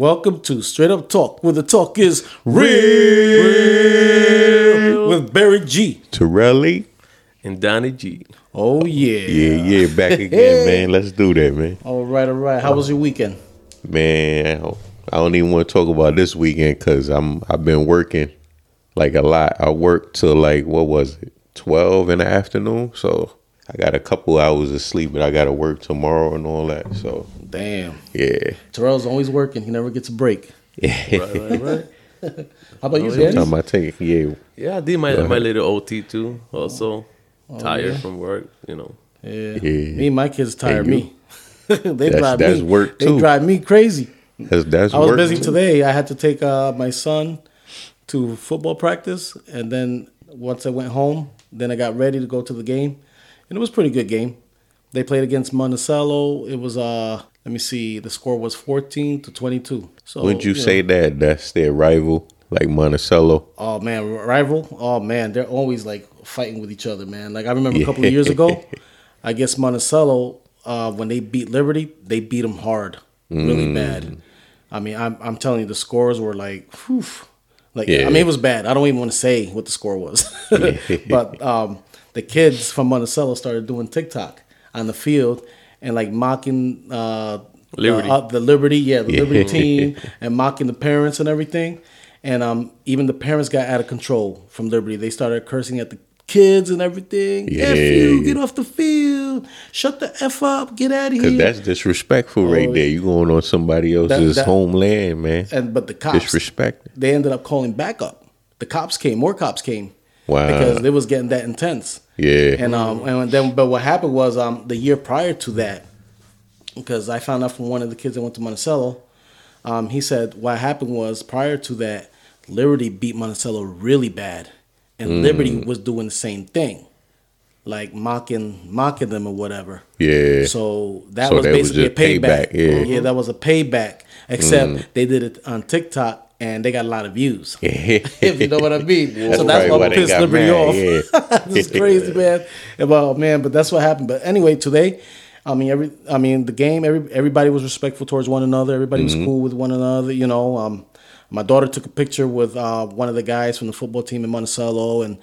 Welcome to Straight Up Talk, where the talk is real, with Barry G. Torelli. and Danny G. Oh yeah. Yeah, yeah, back again, man. Let's do that, man. All right, all right. How was your weekend? Man, I don't even want to talk about this weekend because I'm I've been working like a lot. I worked till like what was it, twelve in the afternoon. So I got a couple hours of sleep, but I got to work tomorrow and all that. So Damn. yeah, Terrell's always working. He never gets a break. Right, right, right. How about you, Oh, Danny? time I take yeah. Yeah, I did my Go my little OT too. Also, tired yeah? from work. You know. Yeah. Yeah. Me and my kids tire And you? me. they That's- drive that's me. work, They drive me crazy. That's that's I was work busy too. today. I had to take uh, my son to football practice, and then once I went home, then I got ready to go to the game, and it was a pretty good game. They played against Monticello. It was uh, let me see, the score was fourteen to twenty two. So Wouldn't you know, say that that's their rival, like Monticello? Oh man, rival. Oh man, they're always like fighting with each other, man. Like I remember a couple of years ago, I guess Monticello, uh, when they beat Liberty, they beat them hard, really Mm. bad. I mean, I'm I'm telling you, the scores were like, whew, like Yeah. I mean, it was bad. I don't even want to say what the score was, but um, the kids from Monticello started doing TikTok on the field and like mocking uh, Liberty. the, uh, the Liberty, yeah, the Yeah. Liberty team, and mocking the parents and everything. And um, even the parents got out of control from Liberty. They started cursing at the kids and everything. F you, get off the field. Shut the F up. Get out of Because here. that's disrespectful right Oh, there. You're going on somebody else's that- homeland, man. and but the cops Disrespect. they ended up calling backup. The cops came, more cops came. Wow. Because it was getting that intense. Yeah. And um and then but what happened was um the year prior to that, because I found out from one of the kids that went to Monticello, um, he said what happened was prior to that, Liberty beat Monticello really bad. And Mm. Liberty was doing the same thing. Like mocking mocking them or whatever. Yeah. So that So was that was basically a payback, payback. yeah. that was a payback. Except they did it on TikTok and they got a lot of views. if you know what I mean. so that's why we pissed Liberty mad, off. yeah. this is crazy, man. Well, man, but that's what happened. But anyway, today, I mean, every, I mean, the game, every, everybody was respectful towards one another. Everybody Mm-hmm. was cool with one another. You know, um, my daughter took a picture with uh, one of the guys from the football team in Monticello, and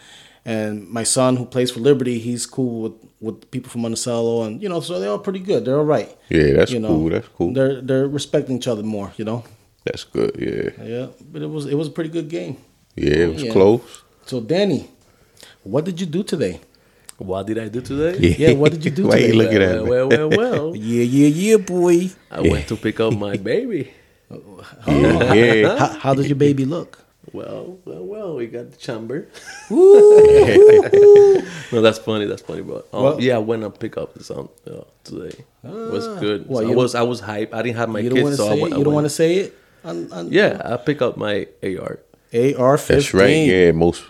and my son who plays for Liberty, he's cool with with people from Monticello, and you know, so they're all pretty good. They're all right. Yeah, that's you know, cool. That's cool. They're they're respecting each other more. You know. That's good. Yeah. Yeah, but it was it was a pretty good game. Yeah, it was Yeah. close. So Danny, what did you do today? What did I do today? Yeah, what did you do Why today? you looking well, at me? well, well, well. Yeah, yeah, yeah, boy. I went to pick up my baby. yeah, yeah. How, how does your baby look? Well, well, well. We got the chamber. Woo! No, that's funny. That's funny, but um, Well- yeah, I went and pick up the son uh, today. it was good. Well, So I was I was hype. I didn't have my you don't kids, so say I went. it. You don't want to say it. On, on Yeah, I pick up my AR. AR fifteen. That's right. Yeah, most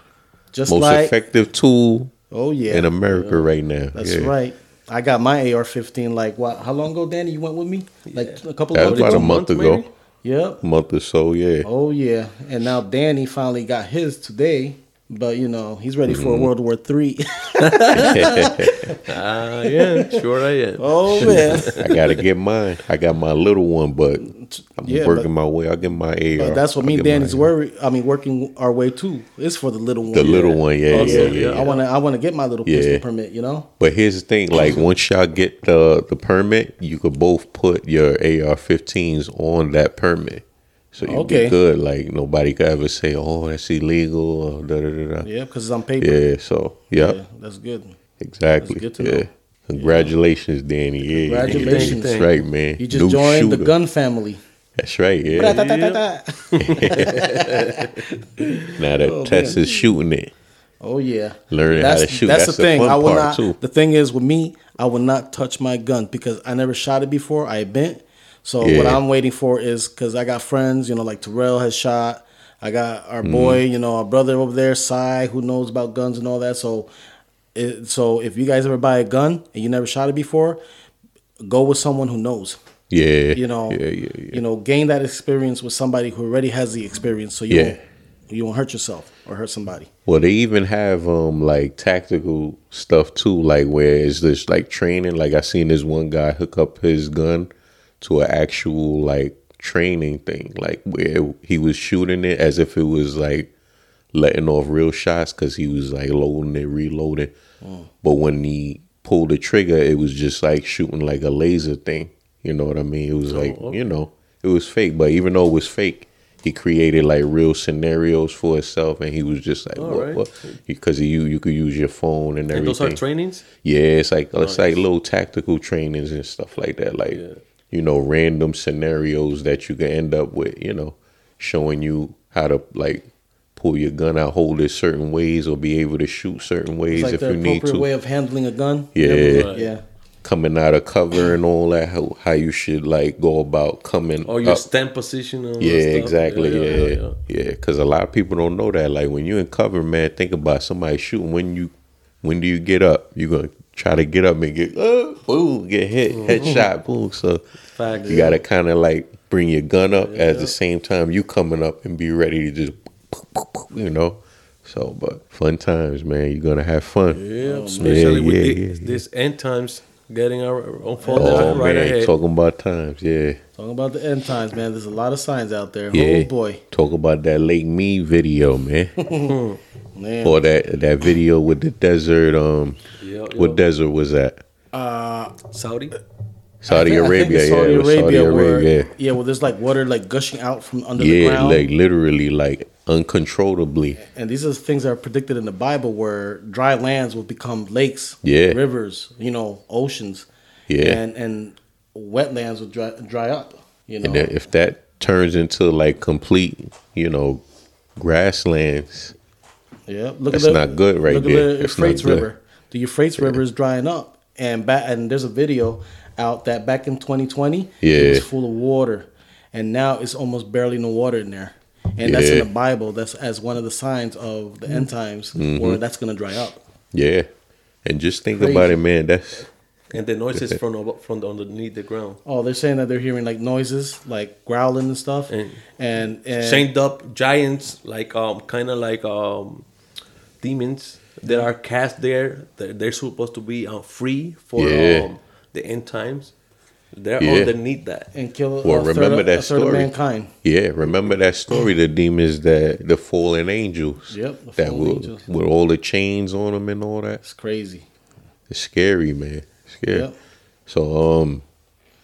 Just most like effective tool oh yeah, in America right now. that's yeah. right. I got my AR fifteen. Like what? How long ago, Danny? You went with me? Like a couple That of was months about a ago. month month, ago, maybe? Yep. month or so. Yeah. Oh yeah. And now Danny finally got his today. But you know he's ready Mm-hmm. for World War Three. Ah, yeah, sure I am. oh man. I gotta get mine. I got my little one, but I'm Yeah, working but- my way. I'll get my AR. But that's what I'll me and Danny's my- worry. I mean, working our way too. It's for the little one. The little one, yeah, Also, yeah, yeah. I want to. I want to get my little Yeah. pistol permit. You know. But here's the thing: like once y'all get the the permit, you could both put your AR-15s on that permit, so you Okay. be good. Like nobody could ever say, "Oh, that's illegal." Or da da da da. Yeah, because it's on paper. Yeah. So, yep, Yeah, that's good. exactly. That's good to yeah. know. Congratulations, Danny. Yeah, Congratulations. That's right, man. You just New joined the gun family. That's right. Yeah. Now that Oh, Tess man. is shooting it, Oh yeah. learning That's, how to shoot. that's, That's, the thing. I will part not. too. The thing is with me, I will not touch my gun because I never shot it before. I bent. So what I'm waiting for is because I got friends, you know, like Terrell has shot. I got our Mm-hmm. boy, you know, our brother over there, Cy, who knows about guns and all that. So, it, so if you guys ever buy a gun and you never shot it before, go with someone who knows. Yeah. You know, Yeah, yeah, yeah. you know, gain that experience with somebody who already has the experience, so you Yeah. won't, you won't hurt yourself or hurt somebody. Well, they even have um like tactical stuff too, like where it's just like training. Like I seen this one guy hook up his gun to an actual like training thing, like where he was shooting it as if it was like letting off real shots because he was like loading it, reloading. Mm. But when he pulled the trigger, it was just like shooting like a laser thing. You know what I mean? It was oh, like okay. you know, it was fake. But even though it was fake, he created like real scenarios for himself, and he was just like, what, right. what? Because you you could use your phone and everything. And those are trainings. Yeah, it's like it's like little tactical trainings and stuff like that. Like Yeah. You know, random scenarios that you can end up with. You know, showing you how to like pull your gun out, hold it certain ways, or be able to shoot certain ways It's like if the you need appropriate to. way of handling a gun. Yeah. Right. Yeah. Coming out of cover and all that, how how you should like go about coming. Or your up. stand position. And all Yeah, stuff. exactly. Yeah, yeah, yeah, yeah. Because a lot of people don't know that. Like when you're in cover, man, think about somebody shooting. When you, when do you get up? You're gonna try to get up and get, uh, boom, get hit, headshot, boom. So Facts. you gotta kind of like bring your gun up at the same time you coming up and be ready to just, you know. So, but fun times, man. You're gonna have fun. Yeah, especially with yeah, the, yeah, yeah. this end times getting our unfolded Oh right man, ahead. talking about times, yeah. Talking about the end times, man. There's a lot of signs out there. Yeah. Oh boy, Talk about that Lake Mead video, man. man. or that that video with the desert. Um, Yeah, what yeah. desert was that? Uh, Saudi. Saudi I think- I think Arabia. it's yeah, Saudi it was Arabia. Saudi where, Arabia. yeah, well, there's like water like gushing out from under the Yeah, ground. like literally, like uncontrollably. and these are things that are predicted in the Bible where dry lands will become lakes, Yeah. rivers, you know, oceans, Yeah, and and wetlands will dry, dry up. You know, and if that turns into like complete, you know, grasslands, yeah. Look that's at the, not good right look there. at the That's not Euphrates good. River. The Euphrates River is drying up, and back and there's a video out that back in 2020, it Yeah. was full of water, and now it's almost barely no water in there. And that's in the Bible. That's as one of the signs of the end times, Mm-hmm. where that's going to dry up. yeah. And just think Crazy. about it, man. That's And the noises from from underneath the ground. Oh, they're saying that they're hearing like noises, like growling and stuff, And- and and, chained up giants, like um, kind of like um, demons that are cast there. They're, they're supposed to be uh, free for Yeah. um, the end times. They're Yeah. underneath that. and kill Well, a third, remember of- that a third of story. mankind. yeah. Remember that story? The demons that the fallen angels. Yep, the that fallen will, angels. with all the chains on them and all that. It's crazy. It's scary, man. It's Scary. Yep. So um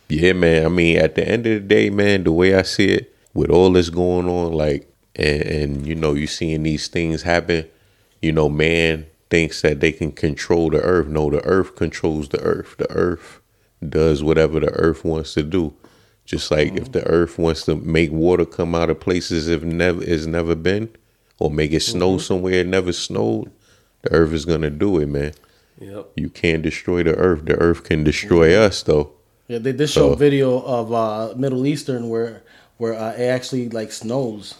yeah, man. I mean, at the end of the day, man, the way I see it, with all this going on, like and, and you know, you seeing these things happen, you know, man thinks that they can control the earth. No, the earth controls the earth. The earth does whatever the earth wants to do. Just like if the earth wants to make water come out of places if never it's never been, or make it snow somewhere it never snowed, the earth is gonna do it, man. Yep. You can't destroy the earth. The earth can destroy us, though. Yeah, they did show So- a video of uh, Middle Eastern where where uh, it actually like snows,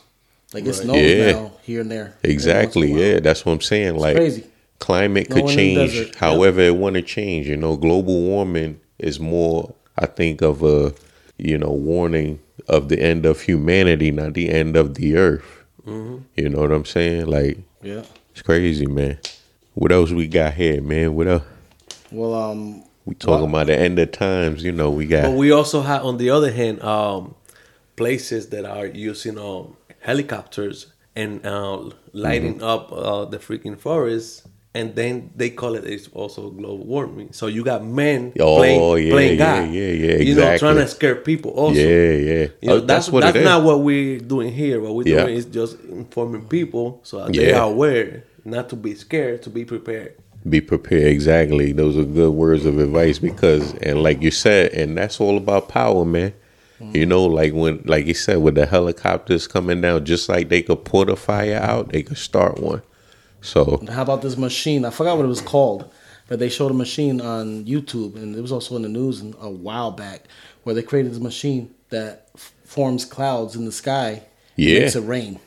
like it snows Yeah. now here and there. Exactly. Every once in a while. Yeah, that's what I'm saying. Like crazy. climate could one change desert. however it want to change. You know, global warming is more, I think, of a you know warning of the end of humanity, not the end of the earth. Mm-hmm. You know what I'm saying? Like Yeah. it's crazy, man. What else we got here, man? What else? Well, um, We talking about the end of times. You know, we got But we also have, on the other hand, um, places that are using um, helicopters and uh, lighting Mm-hmm. up uh, the freaking forest, and then they call it it's also global warming. So you got men Oh, playing, yeah, playing yeah, God, yeah, yeah, You know, trying to scare people. Also, yeah, yeah. You know, Oh, that's what that's it is. not what we're doing here. What we're Yeah. doing is just informing people so they are aware, not to be scared, to be prepared. be prepared exactly those are good words of advice because and like you said and that's all about power man you know like when like you said with the helicopters coming down just like they could put a fire out they could start one so how about this machine? I forgot what it was called, but they showed a machine on YouTube, and it was also in the news a while back, where they created this machine that f- forms clouds in the sky, Yeah. makes it rain.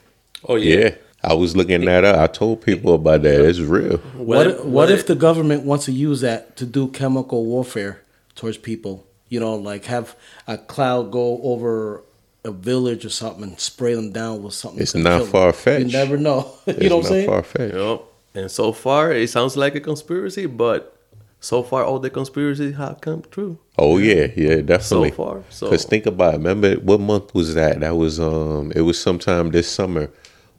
Oh yeah. i was looking that up i told people about that it's real What What- what, what- if the government wants to use that to do chemical warfare towards people? You know, like have a cloud go over a village or something and spray them down with something. It's not far-fetched. You never know. you know what I'm not saying? far-fetched Yep. And so far, it sounds like a conspiracy, but so far all the conspiracies have come true. Oh yeah, yeah, definitely. So far, so- Cause think about it. Remember what month was that? That was um, it was sometime this summer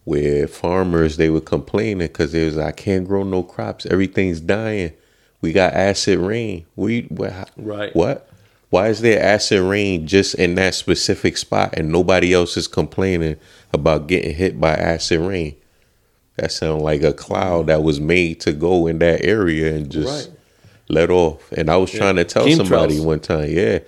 where farmers they were complaining because they was like, I can't grow no crops. Everything's dying. We got acid rain. We what? Right. What? Why is there acid rain just in that specific spot and nobody else is complaining about getting hit by acid rain? That sounds like a cloud that was made to go in that area and just Right. let off. And I was trying to tell Chemtrails. somebody one time, yeah,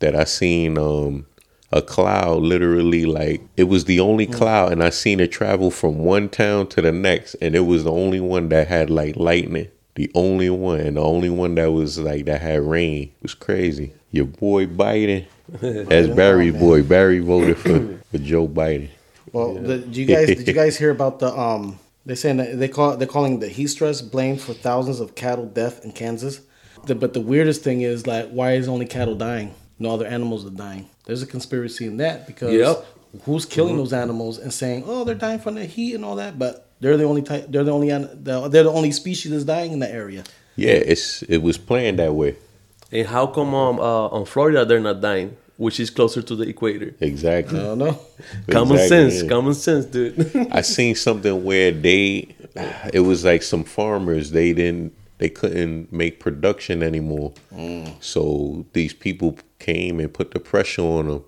that I seen um a cloud literally like it was the only cloud and I seen it travel from one town to the next and it was the only one that had like lightning. The only one and the only one that was like that had rain. It was crazy. Your boy Biden. as Barry boy. Barry voted for, for Joe Biden. Well, the, did you guys did you guys hear about the um? They saying that they call they're calling the heat stress blamed for thousands of cattle death in Kansas. The, but the weirdest thing is like, why is only cattle dying? No other animals are dying. There's a conspiracy in that because Yep. who's killing those animals and saying, oh, they're dying from the heat and all that, but they're the only type, they're the only they're the only species that's dying in that area. Yeah, it's it was planned that way. And how come um, uh, on Florida they're not dying, which is closer to the equator? Exactly. I don't know. Common Exactly, sense, yeah. common sense, dude. I seen something where they, it was like some farmers they didn't they couldn't make production anymore, so these people came and put the pressure on them,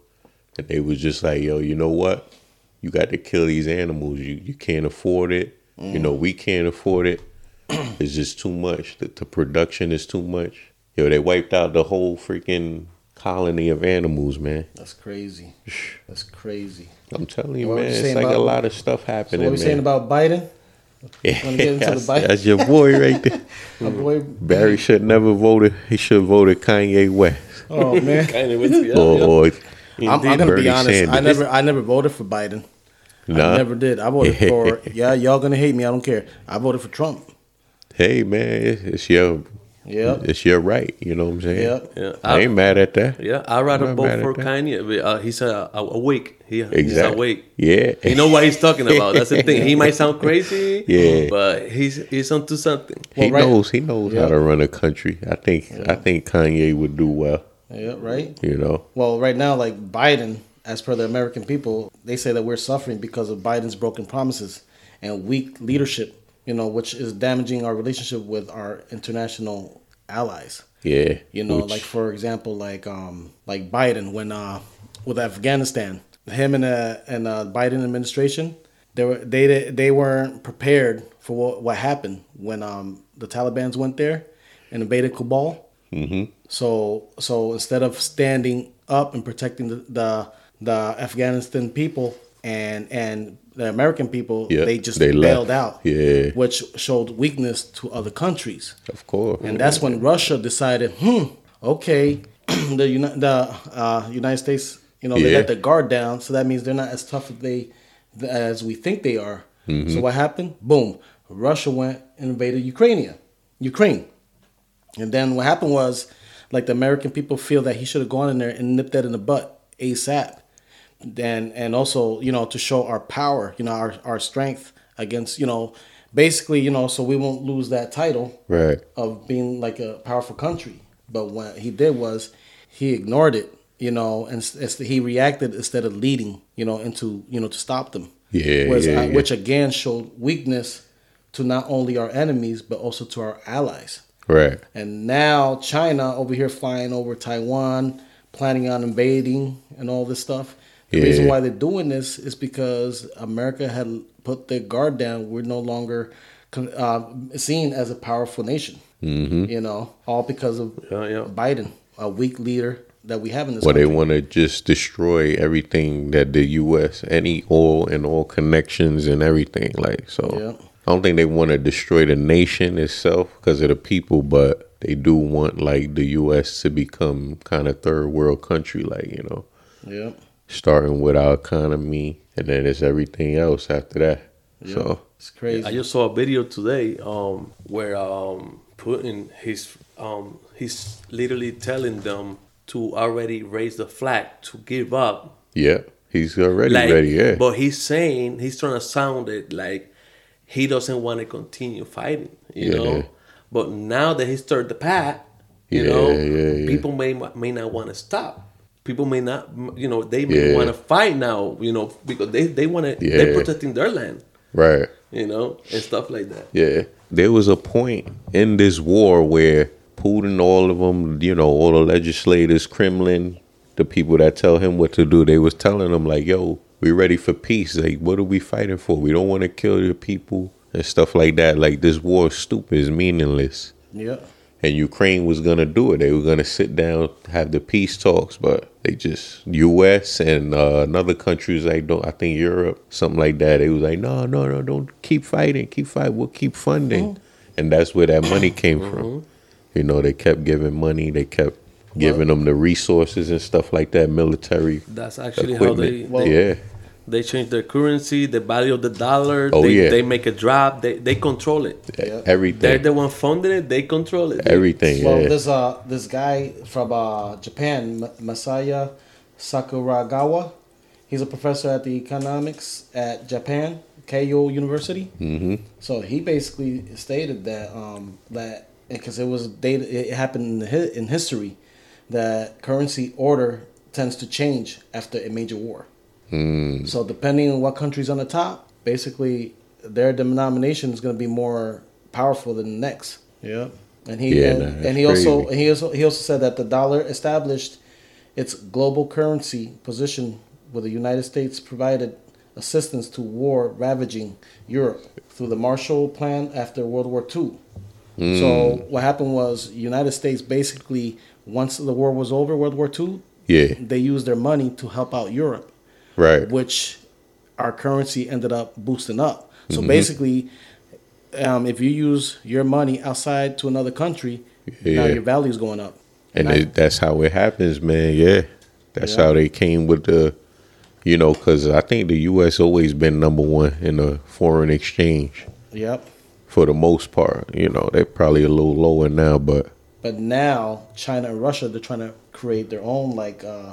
and they was just like, yo, you know what, you got to kill these animals. You you can't afford it. You know we can't afford it. it's just too much. The, the production is too much. Yo, they wiped out the whole freaking colony of animals, man. That's crazy. That's crazy. I'm telling you, What man, it's saying like a lot of stuff So happening. what are we saying about Biden? Yeah, Wanna get into the that's, Biden? that's your boy right there. My boy. Barry should never voted. He should have voted Kanye West Oh man. kind of, yeah, or, yeah. or I'm, I'm gonna Bernie be honest. I never, I never voted for Biden. Nah. I never did. I voted for. Yeah, y'all gonna hate me. I don't care. I voted for Trump. Hey man, it's, it's your Yep. it's your right. You know what I'm saying? Yep. Yeah. I ain't mad at that. Yeah, I'd rather I'm vote for. Kanye. but, Uh, he's uh, awake. He, He's Exactly. awake. Yeah. He know what he's talking about. That's the thing. He might sound crazy, Yeah. but he's he's onto something. He right- knows. He knows Yeah. how to run a country. I think. I think Kanye would do well. Yeah. Right. You know. Well, right now, like Biden, as per the American people, they say that we're suffering because of Biden's broken promises and weak leadership. You know, which is damaging our relationship with our international allies. Yeah. You know, Which- like for example, like um, like Biden when uh, with Afghanistan, him and uh, and uh, Biden administration, they were they they weren't prepared for what, what happened when um the Taliban's went there and invaded Kabul. Mhm. So so instead of standing up and protecting the the, the Afghanistan people and and the American people, Yeah, they just they left. bailed out. Yeah. which showed weakness to other countries. Of course. And that's when Russia decided, hmm, okay, the Uni- the uh, United States, you know, they Yeah. let the guard down, so that means they're not as tough as they as we think they are. Mm-hmm. So what happened? Boom, Russia went and invaded Ukraine, Ukraine, and then what happened was, like the American people feel that he should have gone in there and nipped that in the butt ASAP. Then and also, you know, to show our power, you know, our our strength against, you know, basically, you know, so we won't lose that title right. of being like a powerful country. But what he did was he ignored it, you know, and he reacted instead of leading, you know, into you know to stop them. Yeah, Whereas, yeah, uh, yeah. Which again showed weakness to not only our enemies but also to our allies. Right. And now China over here flying over Taiwan, planning on invading and all this stuff. The Yeah. reason why they're doing this is because America had put their guard down. We're no longer uh, seen as a powerful nation. Mm-hmm. You know, all because of Yeah, yeah. Biden, a weak leader that we have in this Well, they want to just destroy everything that the U.S. any oil and all connections and everything. Like so. I don't think they want to destroy the nation itself because of the people, but they do want like the U.S. to become kind of third world country, like you know, yeah, starting with our economy and then it's everything else after that. yeah. So it's crazy. I just saw a video today um, where um, Putin he's um, he's literally telling them to already raise the flag to give up. yeah, he's already Like, ready. Yeah, But he's saying he's trying to sound it like he doesn't want to continue fighting. You Yeah. know, But now that he stirred the pot, you Yeah, know, yeah, yeah. people may may not want to stop. People may not, you know, they may Yeah. want to fight now, you know, because they they want to. Yeah. They're protecting their land, Right. you know, and stuff like that. Yeah. There was a point in this war where Putin, all of them, you know, all the legislators, Kremlin, the people that tell him what to do, they was telling him like, "Yo, we ready for peace. Like, what are we fighting for? We don't want to kill your people and stuff like that. Like, this war is stupid, is meaningless." Yeah. And Ukraine was gonna do it. They were gonna sit down, have the peace talks, but they just U.S. and uh, another countries like don't I think Europe, something like that. They was like, no, no, no, don't keep fighting, keep fighting. We'll keep funding, and that's where that money came from. You know, they kept giving money. They kept giving them the resources and stuff like that, military That's actually how they, equipment. Well- yeah, they change their currency, the value of the dollar. Oh, they, yeah. they make a drop. They they control it. Yeah. everything, They're the one funding it. They control it. everything. Well, yeah, there's uh this guy from uh Japan, M- Masaya Sakuragawa. He's a professor at the economics at Japan Keio University. hmm So he basically stated that um that because it was data, it happened in, the, hi- in history that currency order tends to change after a major war. Mm. So depending on what country's on the top, basically their denomination is going to be more powerful than the next. Yeah. And he Yeah, and, nah, and that's he also and he also he also said that the dollar established its global currency position with the United States provided assistance to war ravaging Europe through the Marshall Plan after World War II. Mm. So what happened was United States basically once the war was over, World War II, yeah, they used their money to help out Europe right. which our currency ended up boosting up. So Mm-hmm. basically, um, if you use your money outside to another country, now your value is going up. And I- it, that's how it happens, man. Yeah, that's Yeah. how they came with the, you know, because I think the U.S. always been number one in the foreign exchange yep. for the most part. You know, they're probably a little lower now, but But now China and Russia they're trying to create their own like uh,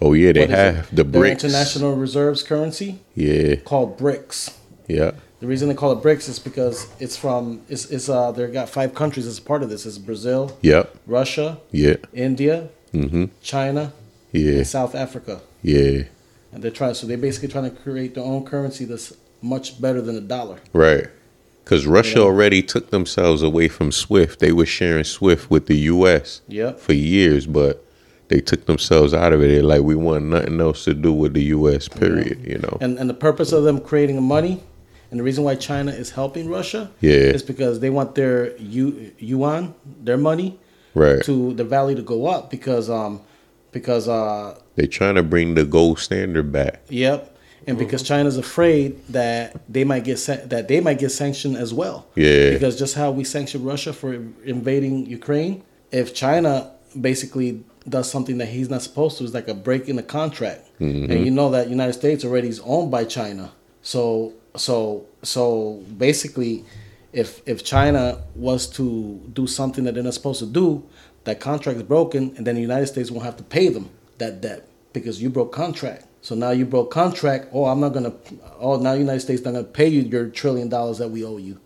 oh yeah, they is it? have the Their BRICS. international reserves currency Yeah, called BRICS. yeah, The reason they call it BRICS is because it's from it's, it's uh they got five countries as part of this. It's Brazil, yep, Russia, yeah, India, mm-hmm, China, yeah, and South Africa. yeah, And they're trying, so they're basically trying to create their own currency that's much better than the dollar. right. Because Russia Yeah. already took themselves away from SWIFT. They were sharing SWIFT with the U.S. Yep. for years, but they took themselves out of it. They're like, we want nothing else to do with the U.S. Period. You know. And and the purpose of them creating money, and the reason why China is helping Russia, Yeah. is because they want their yu, yuan, their money, Right. to the value to go up because um because uh They're trying to bring the gold standard back. yep. And because China's afraid that they might get san- that they might get sanctioned as well. Yeah. Because just how we sanctioned Russia for invading Ukraine, if China basically does something that he's not supposed to, it's like a break in the contract. Mm-hmm. And you know that United States already is owned by China. So so so basically if if China was to do something that they're not supposed to do, that contract is broken and then the United States won't have to pay them that debt because you broke contract. So now you broke contract. Oh, I'm not gonna. Oh, now United States not gonna pay you your trillion dollars that we owe you.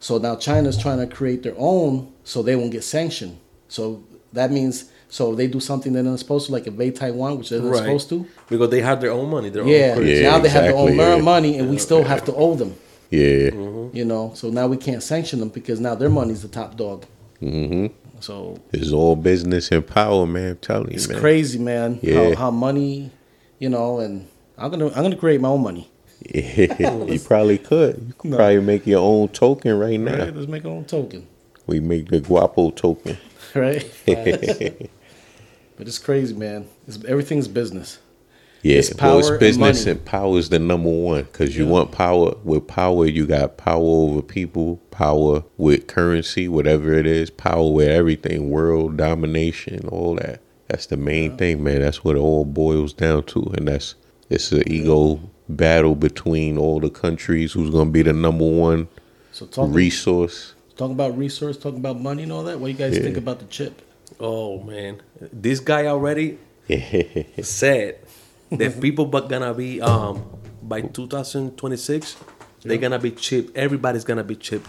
So now China's trying to create their own so they won't get sanctioned. So that means so they do something they're not supposed to, like invade Taiwan, which they're not Right. supposed to. because they have their own money. Their Yeah. own currency. Yeah, now they have their own yeah. money, and we still have to owe them. Yeah. You know, so now we can't sanction them because now their money's the top dog. Mm-hmm. So It's all business and power, man. I'm telling you, it's man. crazy, man. Yeah. How, how money, you know, and I'm gonna I'm gonna create my own money. Yeah, you probably could. You could No. probably make your own token right now. Right? Let's make our own token, We make the Guapo token. right? but it's crazy, man. It's, everything's business. Yeah, It's well, it's power and business and, power is the number one because you Yeah. want power. With power, you got power over people, power with currency, whatever it is, power with everything, world domination, all that. That's the main thing, man. That's what it all boils down to, and that's it's an ego battle between all the countries. Who's gonna be the number one So resource? Talking about resource, talking about money and all that. What do you guys Yeah. think about the chip? Oh man, this guy already said that people but gonna be um by 2026 they're gonna be chipped. Everybody's gonna be chipped.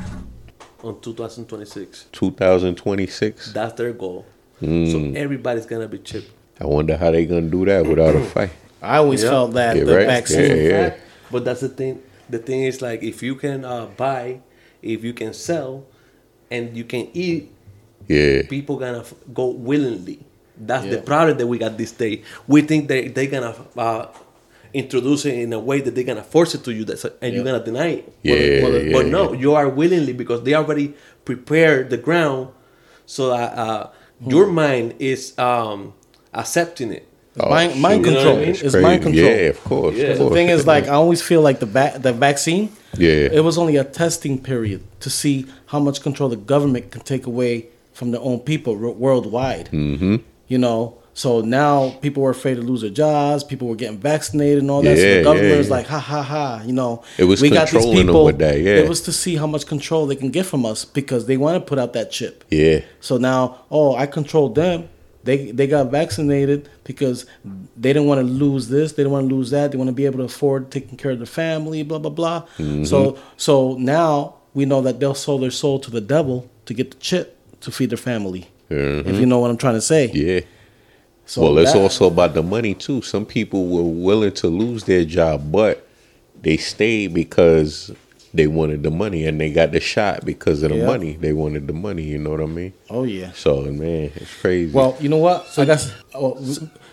on 2026. 2026. That's their goal. Mm. So everybody's gonna be chipped. I wonder how they're gonna do that without a fight. I always Yeah. felt that Yeah, the right. vaccine. Yeah, yeah. But that's the thing. The thing is like if you can uh, buy, if you can sell, and you can eat, Yeah. people gonna f- go willingly. That's the Yeah. problem that we got this day. We think they they gonna uh, introduce it in a way that they're gonna force it to you, that's and you're gonna deny it. Yeah, but, yeah, but no, yeah. you are willingly because they already prepared the ground, so that uh, your mind is um, accepting it. Oh, mind, mind shoot. You know control. what I mean? It's It's mind control. Yeah, of course. Yeah. of The The thing is, like, I always feel like the va- the vaccine. Yeah. It was only a testing period to see how much control the government can take away from their own people r- worldwide. Mm-hmm. You know, so now people were afraid to lose their jobs. People were getting vaccinated and all that. so Yeah, the government yeah, was like, ha ha ha. You know, It was controlling them with that, yeah. It was to see how much control they can get from us because they want to put out that chip. yeah. So now, oh, I control them. They they got vaccinated because they didn't want to lose this. They didn't want to lose that. They want to be able to afford taking care of their family. Blah blah blah. Mm-hmm. So so now we know that they'll sell their soul to the devil to get the chip to feed their family. If you know what I'm trying to say. Mm-hmm. Yeah. So well, it's that- also about the money too. Some people were willing to lose their job, but they stayed because they wanted the money, and they got the shot because of the Yeah. money. They wanted the money. You know what I mean? Oh yeah. So man, it's crazy. Well, you know what? I guess. Oh,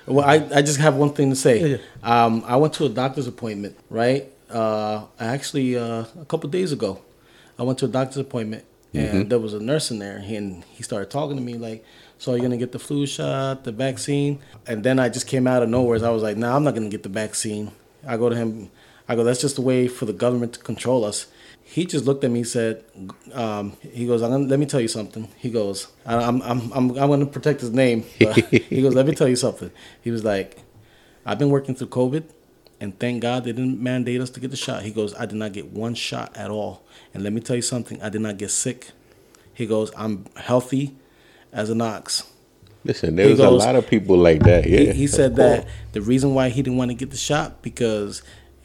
well, I, I just have one thing to say. Yeah, Um, I went to a doctor's appointment, right? Uh, actually, uh, a couple days ago, I went to a doctor's appointment, and there was a nurse in there, and he started talking to me like, "So you're gonna get the flu shot, the vaccine?" And then I just came out of nowhere. So I was like, "Nah, I'm not gonna get the vaccine." I go to him. I go, "That's just a way for the government to control us." He just looked at me and said, um, "He goes, I'm gonna, let me tell you something." He goes, I- "I'm I'm I'm I'm going to protect his name." But he goes, "Let me tell you something." He was like, "I've been working through COVID, and thank God they didn't mandate us to get the shot." He goes, "I did not get one shot at all, and let me tell you something. I did not get sick." He goes, "I'm healthy as an ox." Listen, there there's a goes- lot of people like that. Yeah, he, he said that the reason why he didn't want to get the shot because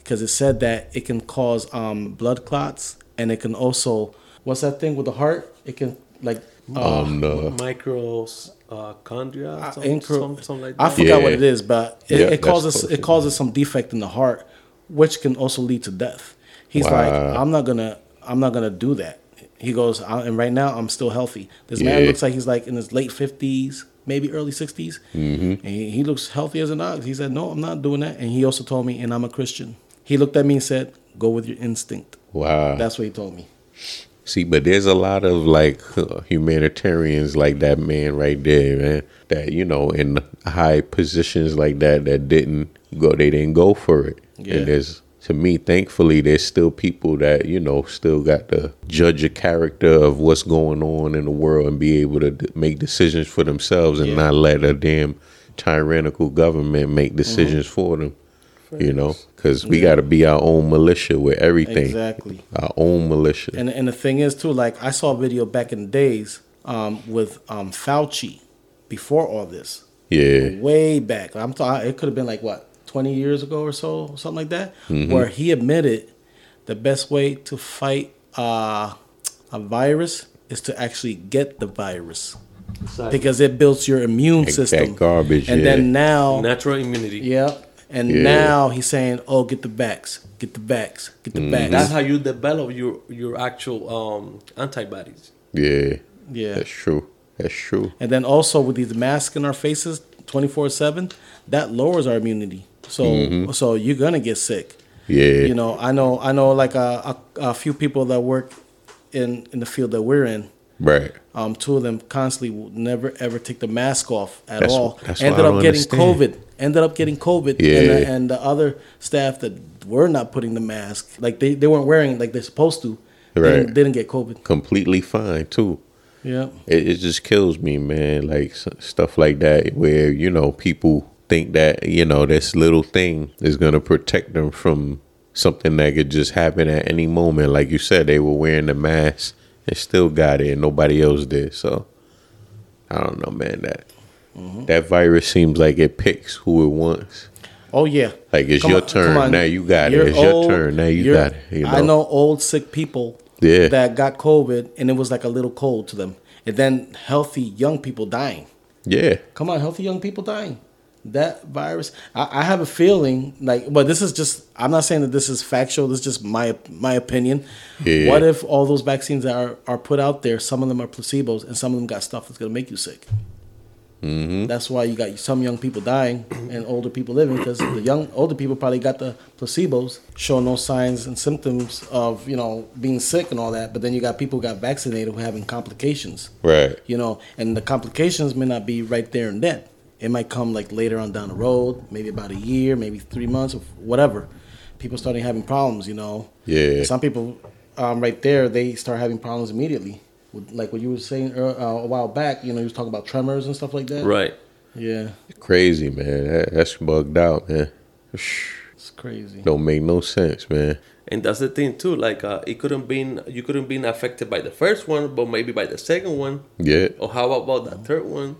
because it said that it can cause um, blood clots and it can also what's that thing with the heart? It can like uh, Um, the, Microchondria, some, incro- some, something like that. I that. forgot Yeah. what it is, but it, Yeah, it causes it causes some defect in the heart, which can also lead to death. He's like, I'm not gonna I'm not gonna do that. He goes, I, and right now I'm still healthy. This man looks like he's like in his late fifties, maybe early 60s Mm-hmm. and he, he looks healthy as an ox. He said, No, I'm not doing that. And he also told me, and I'm a Christian. He looked at me and said, Go with your instinct. wow. That's what he told me. See, but there's a lot of like humanitarians like that man right there, man. That you know in high positions like that that didn't go. They didn't go for it. Yeah. And there's to me, thankfully, there's still people that you know still got to judge a character of what's going on in the world and be able to d- make decisions for themselves and Yeah. not let a damn tyrannical government make decisions mm-hmm. for them. You know, because we got to be our own militia with everything. Exactly. Our own militia. And and the thing is too, like I saw a video back in the days um, with um, Fauci before all this. yeah. way back. I'm talking. It could have been like what 20 years ago or so, something like that, Mm-hmm. where he admitted the best way to fight uh, a virus is to actually get the virus Exactly. because it builds your immune That- system. that garbage, And yeah. then now, natural immunity. yep. And Yeah. now he's saying, "Oh, get the backs, get the backs, get Mm-hmm. the backs." That's how you develop your your actual um, antibodies. Yeah. yeah. That's true. That's true. And then also with these masks in our faces 24 7, that lowers our immunity. So Mm-hmm. so you're gonna get sick. Yeah. You know, I know I know like a, a, a few people that work in, in the field that we're in. Right. Um, two of them constantly will never ever take the mask off at That's- all. that's Ended up getting understand. COVID. Ended up getting COVID. And, Yeah. the, and the other staff that were not putting the mask, like they, they weren't wearing it like they're supposed to, Right. didn't, didn't get COVID. Completely fine too. Yeah. It, it just kills me, man. Like stuff like that, where you know people think that you know this little thing is gonna protect them from something that could just happen at any moment. Like you said, they were wearing the mask and still got it, and nobody else did. So I don't know, man. That Mm-hmm. that virus seems like it picks who it wants. Oh yeah. Like it's Come your on- turn now. You got You're it. It's your turn now. You got it. You know. I know old sick people Yeah. that got COVID and it was like a little cold to them, and then healthy young people dying. Yeah. Come on, healthy young people dying. That virus, I, I have a feeling like, but this is just. I'm not saying that this is factual. This is just my my opinion. Yeah. What if all those vaccines that are are put out there, some of them are placebos, and some of them got stuff that's gonna make you sick. Mm-hmm. That's why you got some young people dying and older people living because the young older people probably got the placebos, showing no signs and symptoms of you know being sick and all that. But then you got people who got vaccinated who having complications Right. you know, and the complications may not be right there and then. It might come like later on down the road, maybe about a year, maybe three months, or whatever. People starting having problems, you know. Yeah. Some people, um, right there, they start having problems immediately. With, like what you were saying uh, a while back, you know, you was talking about tremors and stuff like that. Right. Yeah, Crazy, man. That, that's bugged out, man. it's crazy. Don't make no sense, man. And that's the thing too. Like uh, it couldn't been you couldn't been affected by the first one, but maybe by the second one. Yeah. Or how about that third one?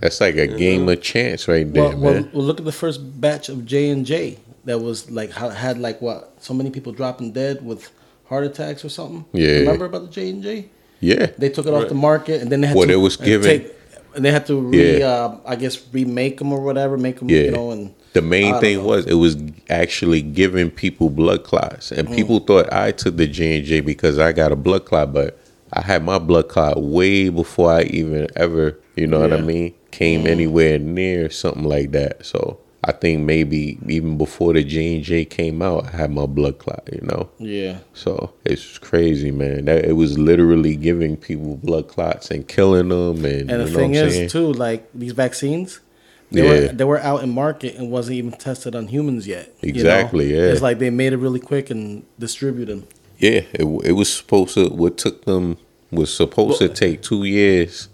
That's like a game of chance right there, Well, man. well, look at the first batch of J and J that was like had like what so many people dropping dead with heart attacks or something. Yeah. remember about the J and J? Yeah. They took it off Right. the market, and then they had Well, to it was given- take- and they had to re, Yeah. uh, I guess, remake them or whatever, make them, Yeah. you know, and The main thing know. was it was actually giving people blood clots, Mm. and people thought I took the J and J because I got a blood clot, but I had my blood clot way before I even ever, you know what I Mm. mean, came mm. anywhere near something like that. So I think maybe even before the J and J came out, I had my blood clot, you know. yeah, So it's crazy, man. That it was literally giving people blood clots and killing them, and, and the you know thing what I'm is saying? too, like these vaccines, they were Yeah. they were out in market and wasn't even tested on humans yet. you know? Exactly, yeah. It's like they made it really quick and distribute them. Yeah, it, it was supposed to. What took them was supposed to take two years.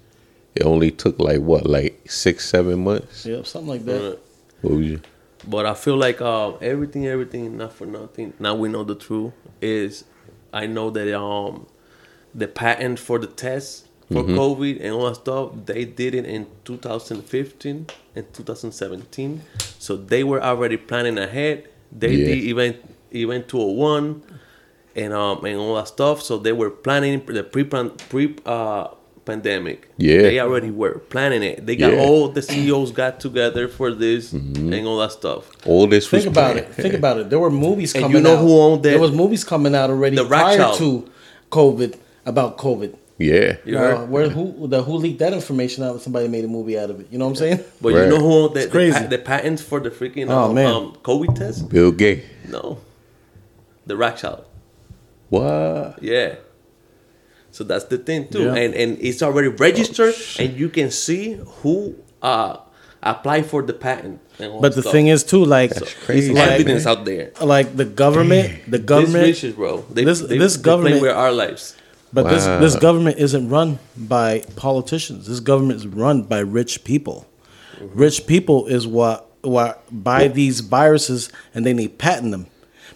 It only took like what, like six, seven months. Yep, something like that. Right. What was you? But I feel like uh, everything, everything, not for nothing. Now we know the truth. Is I know that um, the patent for the test for COVID and all that stuff, they did it in 2015 and 2017. So they were already planning ahead. They Yeah. did event event 201 and um and all that stuff. So they were planning the pre pre uh pandemic. Yeah. They already were planning it. They got Yeah. Mm-hmm. all the CEOs got together for this and all that stuff. All this was Think about planned. it. Think about it. There were movies And coming you know out. who owned that? There was movies coming out already The prior Rothschild. to COVID about COVID. Yeah, You Uh, where who the who leaked that information out? Somebody made a movie out of it. You know what I'm saying? But Right. you know who owned the, It's the, crazy. pa- the patents for the freaking Oh, um, man. um, COVID test? Bill Gates. No. The Rothschild. What? Yeah. So that's the thing too, Yeah. and and it's already registered, Oh, and you can see who uh applied for the patent. And all But the stuff. thing is too, like, so crazy. like, evidence out there. like the government, the These government, riches, bro. They, this- they, this they government- play with our lives. but this Wow. this government isn't run by politicians. This government is run by rich people. Rich people is what what buy these viruses and then they patent them.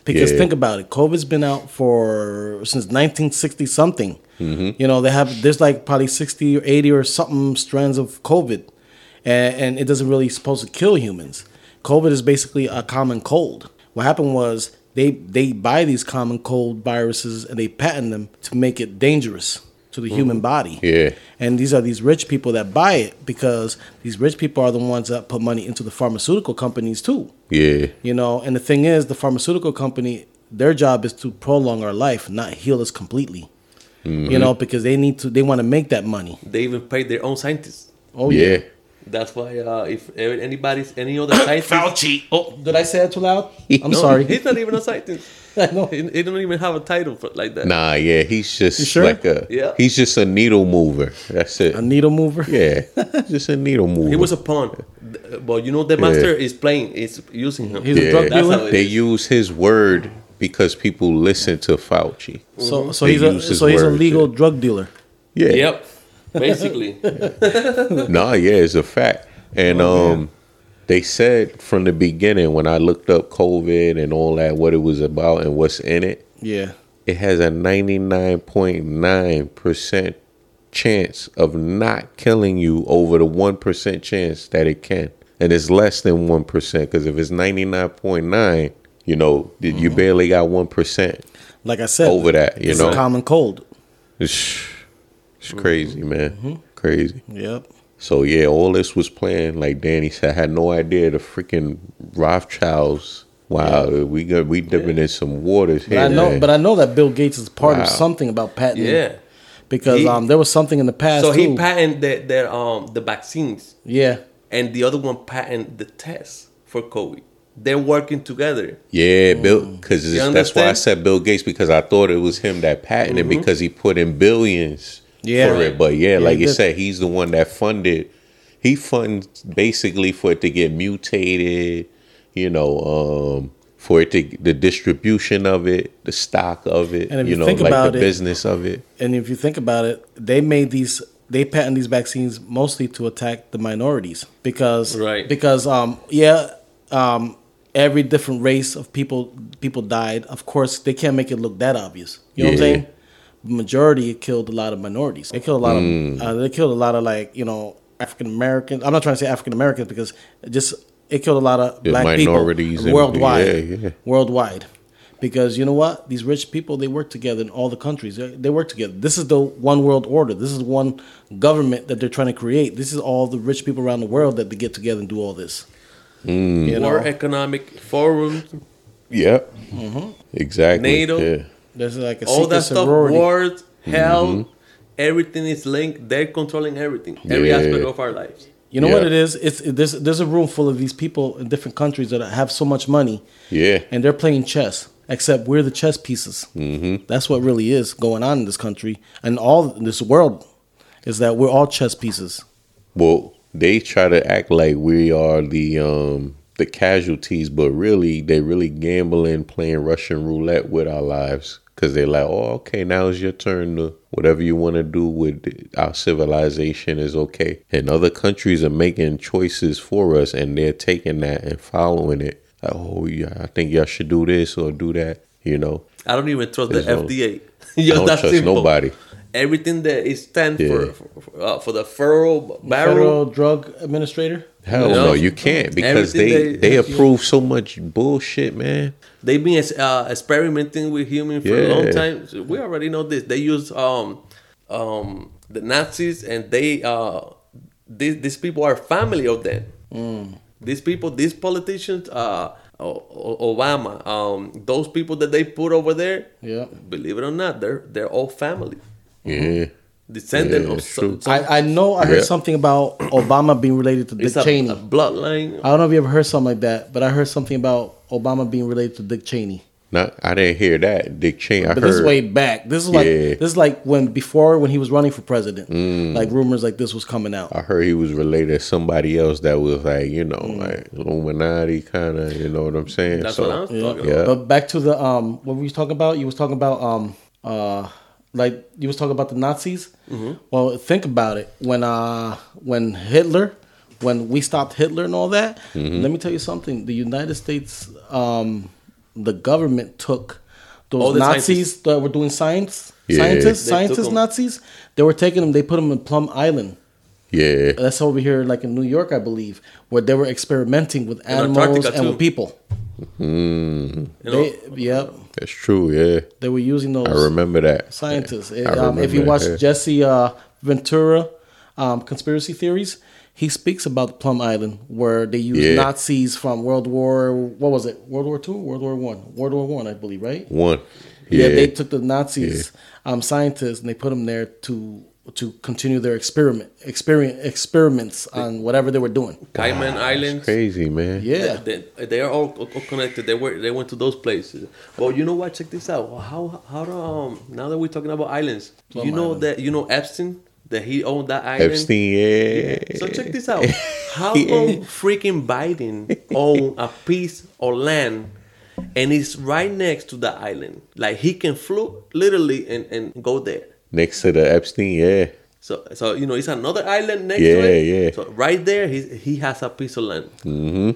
Because Yeah. think about it, COVID's been out for since 1960 something. Mm-hmm. You know, they have there's like probably 60 or 80 or something strands of COVID, and, and it doesn't really supposed to kill humans. COVID is basically a common cold. What happened was they they buy these common cold viruses and they patent them to make it dangerous to the human mm-hmm. body. Yeah. And these are these rich people that buy it because these rich people are the ones that put money into the pharmaceutical companies too. Yeah, You know, and the thing is, the pharmaceutical company, their job is to prolong our life, not heal us completely. You know, because they need to, they want to make that money. They even pay their own scientists. Oh yeah. yeah. That's why uh, if anybody's any other scientist, Fauci. Oh, did I say it too loud? I'm No, sorry. he's not even a scientist. I know. He, he don't even have a title for, like that. Nah, yeah. He's just sure? like a. Yeah. He's just a needle mover. That's it. A needle mover. yeah, just a needle mover. He was a pawn, but you know the master is playing, is using him. He's a Yeah. drug dealer. They is. use his word because people listen to Fauci. So, so They he's a use his so he's a legal yeah. drug dealer. Yeah. Yep, basically. nah, yeah, it's a fact. And um, they said from the beginning when I looked up COVID and all that, what it was about and what's in it, Yeah. it has a ninety nine point nine percent chance of not killing you over the one percent chance that it can, and it's less than one percent because if it's ninety nine point nine, you know, you barely got one percent. like I said, over that. You it's know, a common cold. it's, it's crazy, man. Crazy. Yep. So yeah, all this was planned. Like Danny said, I had no idea the freaking Rothschilds. Wow, we got we dipping in some waters here. But here. I know, man. but I know that Bill Gates is part Wow. of something about patenting. Yeah. Because He- um, there was something in the past. So he too. patented their, their um the vaccines, yeah. and the other one patented the test for COVID. They're working together. yeah, Bill, because You that's why I said Bill Gates because I thought it was him that patented because he put in billions Yeah. for it. But yeah, Yeah, like you did. said, he's the one that funded. He funds basically for it to get mutated. You know, um, for it to the distribution of it, the stock of it. And if you you know, think like about the it- business of it. And if you think about it, they made these they patent these vaccines mostly to attack the minorities because Right. because um yeah um every different race of people people died. Of course, they can't make it look that obvious. You know what I'm Yeah. saying? Majority killed a lot of minorities. They killed a lot Mm. of uh, they killed a lot of like you know African Americans. I'm not trying to say African Americans because it just it killed a lot of Yeah, black minorities people and- worldwide. yeah, yeah. Worldwide. Because you know what? These rich people, they work together in all the countries. They, they work together. This is the one world order. This is one government that they're trying to create. This is all the rich people around the world that they get together and do all this. Mm. You know? World Economic Forum, Yep. Exactly. NATO. Yeah. There's like a all secret that stuff, sorority. wars, hell, everything is linked. They're controlling everything, every Yeah. aspect of our lives. You know what it is? It's it, there's there's a room full of these people in different countries that have so much money, Yeah. and they're playing chess. Except we're the chess pieces. Mm-hmm. That's what really is going on in this country and all in this world, is that we're all chess pieces. Well, they try to act like we are the um the casualties, but really they really gambling, playing Russian roulette with our lives. Cause they're like, oh, okay, now it's your turn to whatever you want to do with our civilization is okay. And other countries are making choices for us, and they're taking that and following it. Like, oh yeah, I think y'all should do this or do that. You know, I don't even trust There's the no- FDA. I don't trust simple. nobody. Everything that is stand Yeah. for for, uh, for the federal barrel. Federal Drug Administrator. Hell You no, you can't because Everything they they- they approve so much bullshit, man. They've been uh, experimenting with humans for a long time. So we already know this. They use um, um, the Nazis, and they uh, these these people are family of them. Mm. These people, these politicians, uh, O- O- Obama, um, those people that they put over there. Yeah. Believe it or not, they're they're all family, Yeah. descendant Yeah, of some. some I, I know I heard Yeah. something about Obama being related to Dick it's a, Cheney. a bloodline. I don't know if you ever heard something like that, but I heard something about Obama being related to Dick Cheney. No, I didn't hear that. Dick Cheney. I But heard. this is way back. This is like Yeah. this is like when before when he was running for president. Like rumors like this was coming out. I heard he was related to somebody else that was like, you know, Mm. like Illuminati kind of. You know what I'm saying? That's So, what I was Yeah. talking Yeah. about. But back to the um what were you talking about? You was talking about um uh like you was talking about the Nazis. Well, think about it. When uh when Hitler when we stopped Hitler and all that, let me tell you something. The United States um the government took those Nazis scientists. that were doing science Yeah. scientists They scientists. Nazis they were taking them they put them in Plum Island Yeah. that's over here like in New York I believe where they were experimenting with animals Antarctica, and with people Mm, You know, they yep that's true. Yeah. they were using those I remember that. scientists. Yeah, I um, if you watch that, yeah. Jesse uh, Ventura um, conspiracy theories, he speaks about Plum Island where they used Yeah. Nazis from World War what was it? World War Two, World War One, World War One, I, believe, right? One. Yeah, Yeah. they took the Nazis um, scientists and they put them there to to continue their experiment experiment experiments on whatever they were doing. Cayman Islands. Crazy man. Yeah. They, they are all, all connected. They were they went to those places. Well, you know what? Check this out. How how do, um now that we're talking about islands, Plum you know Island. that you know Epstein that he owned that island. Epstein. Yeah. So check this out. How Yeah. come freaking Biden own a piece of land and it's right next to the island? Like he can flew literally and, and go there. Next to the Epstein. Yeah. So so you know it's another island next Yeah, to it. yeah. So right there he he has a piece of land. Hmm.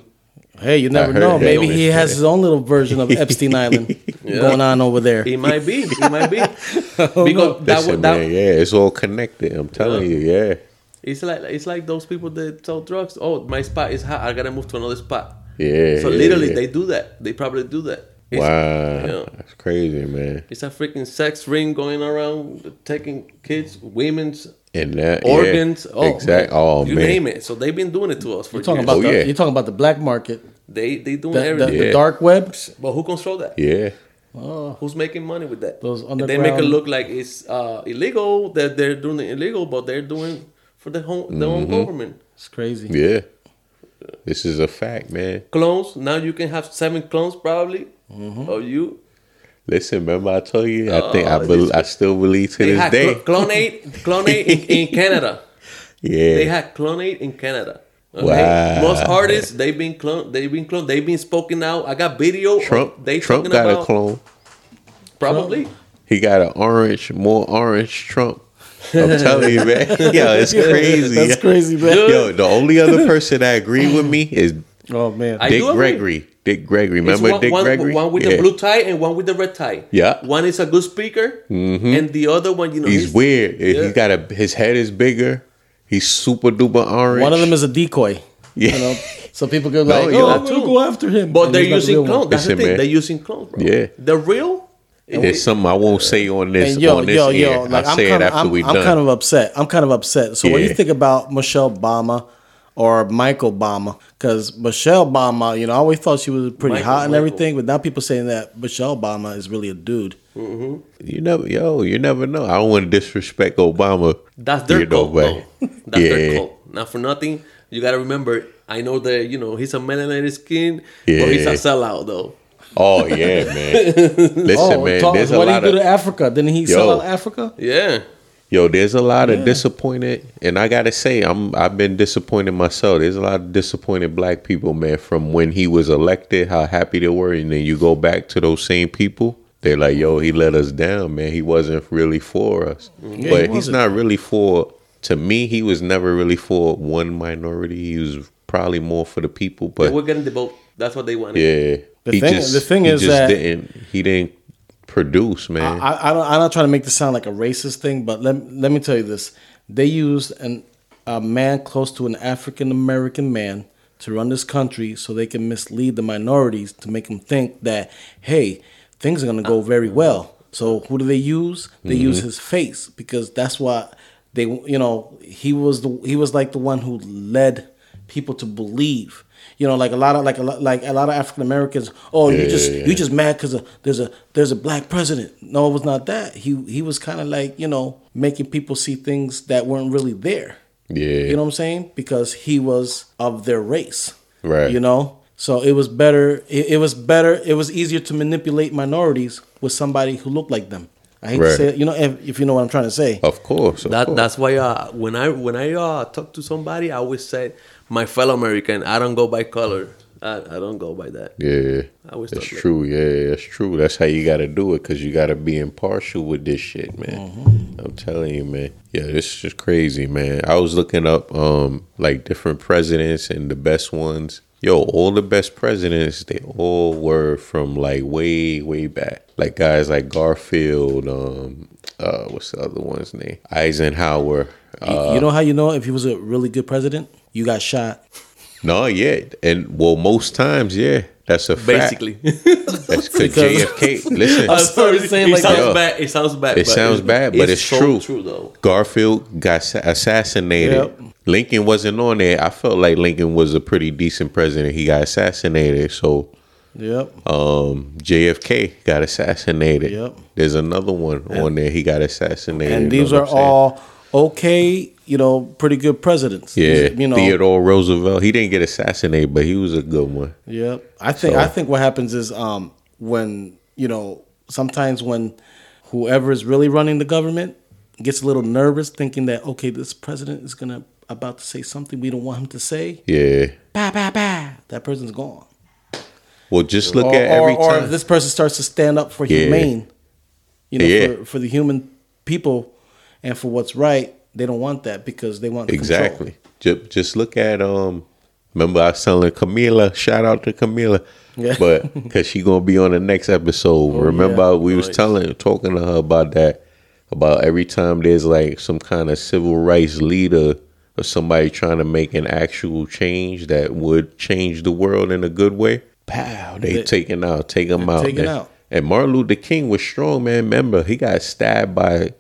Hey, you never know. Maybe he has his own little version of Epstein Island going on over there. He might be. He might be. because that Listen, that, man. Yeah. It's all connected. I'm telling you. Yeah. It's like it's like those people that sell drugs. Oh, my spot is hot. I gotta move to another spot. Yeah. So yeah, literally, yeah. they do that. They probably do that. It's- wow, yeah. that's crazy, man. It's a freaking sex ring going around, taking kids, women's And that yeah, organs. oh, exact. man. Oh you man, name it. So they've been doing it to us for You're talking years. about Oh, the, yeah. you're talking about the black market, they they doing the, the, everything. the Yeah. dark web. But who control that? yeah, Who's making money with that? Those And they make it look like it's uh, illegal that they're doing it illegal, but they're doing for the home their own government. It's crazy. yeah. This is a fact, man. Clones. Now you can have seven clones probably Mm-hmm. of you. Listen, remember I told you? I think I Oh, bel this- I still believe to They this day. cl- clonate, clonate in, in Canada. yeah, They had clonate in Canada. Okay? Wow. Most artists they've been cloned. They've been cloned. They've been spoken out. I got video. of Trump. They Trump talking got about a clone. probably. He got an orange, more orange Trump. I'm telling you, man. Yo, it's crazy. That's crazy, man. Yo, the only other person that agree with me is Oh man. Dick do agree. Gregory. Dick Gregory. Remember one, Dick one, Gregory? one with Yeah. the blue tie and one with the red tie. Yeah. Mm-hmm. One is a good speaker, and the other one, you know, He's weird. Yeah. He got a his head is bigger. He's super duper orange. One of them is a decoy. Yeah. You know, so people go No, like, yeah, "Oh, that I'm gonna go after him." But And they're he's not the using real clones. That's Listen, the thing. man. They're using clones, bro. Yeah. The real. There's something I won't say on this yo, on this yo, air. yo, like I'll I'm say kind it of, after I'm, we I'm done. kind of upset. I'm kind of upset. So when Yeah. you think about Michelle Obama or Michael Obama, because Michelle Obama, you know, I always thought she was pretty Michael, hot and Michael. everything, but now people saying that Michelle Obama is really a dude. Mm-hmm. you never, yo, you never know. I don't want to disrespect Obama. That's their you know, cult, but- though. That's their Yeah. cult. Not for nothing. You gotta remember. I know that you know he's a melanated skin, but he's a Yeah. sellout though. Oh yeah, man. Listen, Oh, man. talk- There's a what did lot he do of to Africa? Didn't he sell out Africa? Yeah. Yo, there's a lot Yeah. of disappointed, and I gotta say, I'm I've been disappointed myself. There's a lot of disappointed black people, man, from when he was elected, how happy they were, and then you go back to those same people. They're like, "Yo, he let us down, man. He wasn't really for us." He but he's wasn't. not really for. To me, he was never really for one minority. He was probably more for the people. But We're getting the vote. That's what they wanted. yeah, The he thing- just the thing he is just that- didn't he didn't produce, man. I, I don't, I'm not trying to make this sound like a racist thing, but let, let me tell you this. They used an, a man close to an African American man to run this country so they can mislead the minorities to make them think that, hey, things are going to go very well. So who do they use? They use mm-hmm. his face because that's why they, you know, he was the he was like the one who led people to believe. You know, like a lot of like a lot, like a lot of African Americans. Oh, you Yeah, just yeah, yeah. you just mad because there's a there's a black president. No, it was not that. He he was kind of like you know making people see things that weren't really there. yeah, You know what I'm saying? Because he was of their race. Right. You know, so it was better. It, it was better. It was easier to manipulate minorities with somebody who looked like them. I hate to say it. You know, if, if you know what I'm trying to say. of course. Of That course. that's why uh, when I when I uh, talk to somebody, I always say my fellow American. I don't go by color. I, I don't go by that. Yeah, I always that's true. Yeah, that's true. That's how you got to do it because you got to be impartial with this shit, man. Mm-hmm. I'm telling you, man. Yeah, this is just crazy, man. I was looking up um like different presidents and the best ones. Yo, all the best presidents, they all were from like way, way back. Like guys like Garfield, um, uh, what's the other one's name? Eisenhower. You- Uh, you know how you know if he was a really good president? You got shot. no, yeah, and well, most times, yeah, that's a fact. Basically, That's because Because- JFK. Listen, I'm sorry to say it it like sounds that. bad. It sounds bad. It sounds bad, but it's so true. True though. Garfield got assassinated. Yep. Lincoln wasn't on there. I felt like Lincoln was a pretty decent president. He got assassinated. So Yep. um, JFK got assassinated. Yep. There's another one on there. He got assassinated. and you know these are I'm saying? Okay, you know, pretty good presidents. Yeah, you know, Theodore Roosevelt. He didn't get assassinated, but he was a good one. Yep. I think So- I think what happens is um when you know sometimes when whoever is really running the government gets a little nervous thinking that okay this president is gonna about to say something we don't want him to say Yeah. bah, bah, bah, that person's gone Well, just look or, at or, every or time. if this person starts to stand up for Yeah. humane you know Yeah. for, for the human people and for what's right they don't want that because they want control. Exactly. Just, just look at um. Remember, I was telling Camila. Shout out to Camila. Yeah. But because she gonna be on the next episode. Remember, yeah. we was Nice. telling, talking to her about that. About every time there's like some kind of civil rights leader or somebody trying to make an actual change that would change the world in a good way. pow, they, They- taking out, take them out. taken man. out. And Martin Luther King was strong, man. Remember, he got stabbed by s-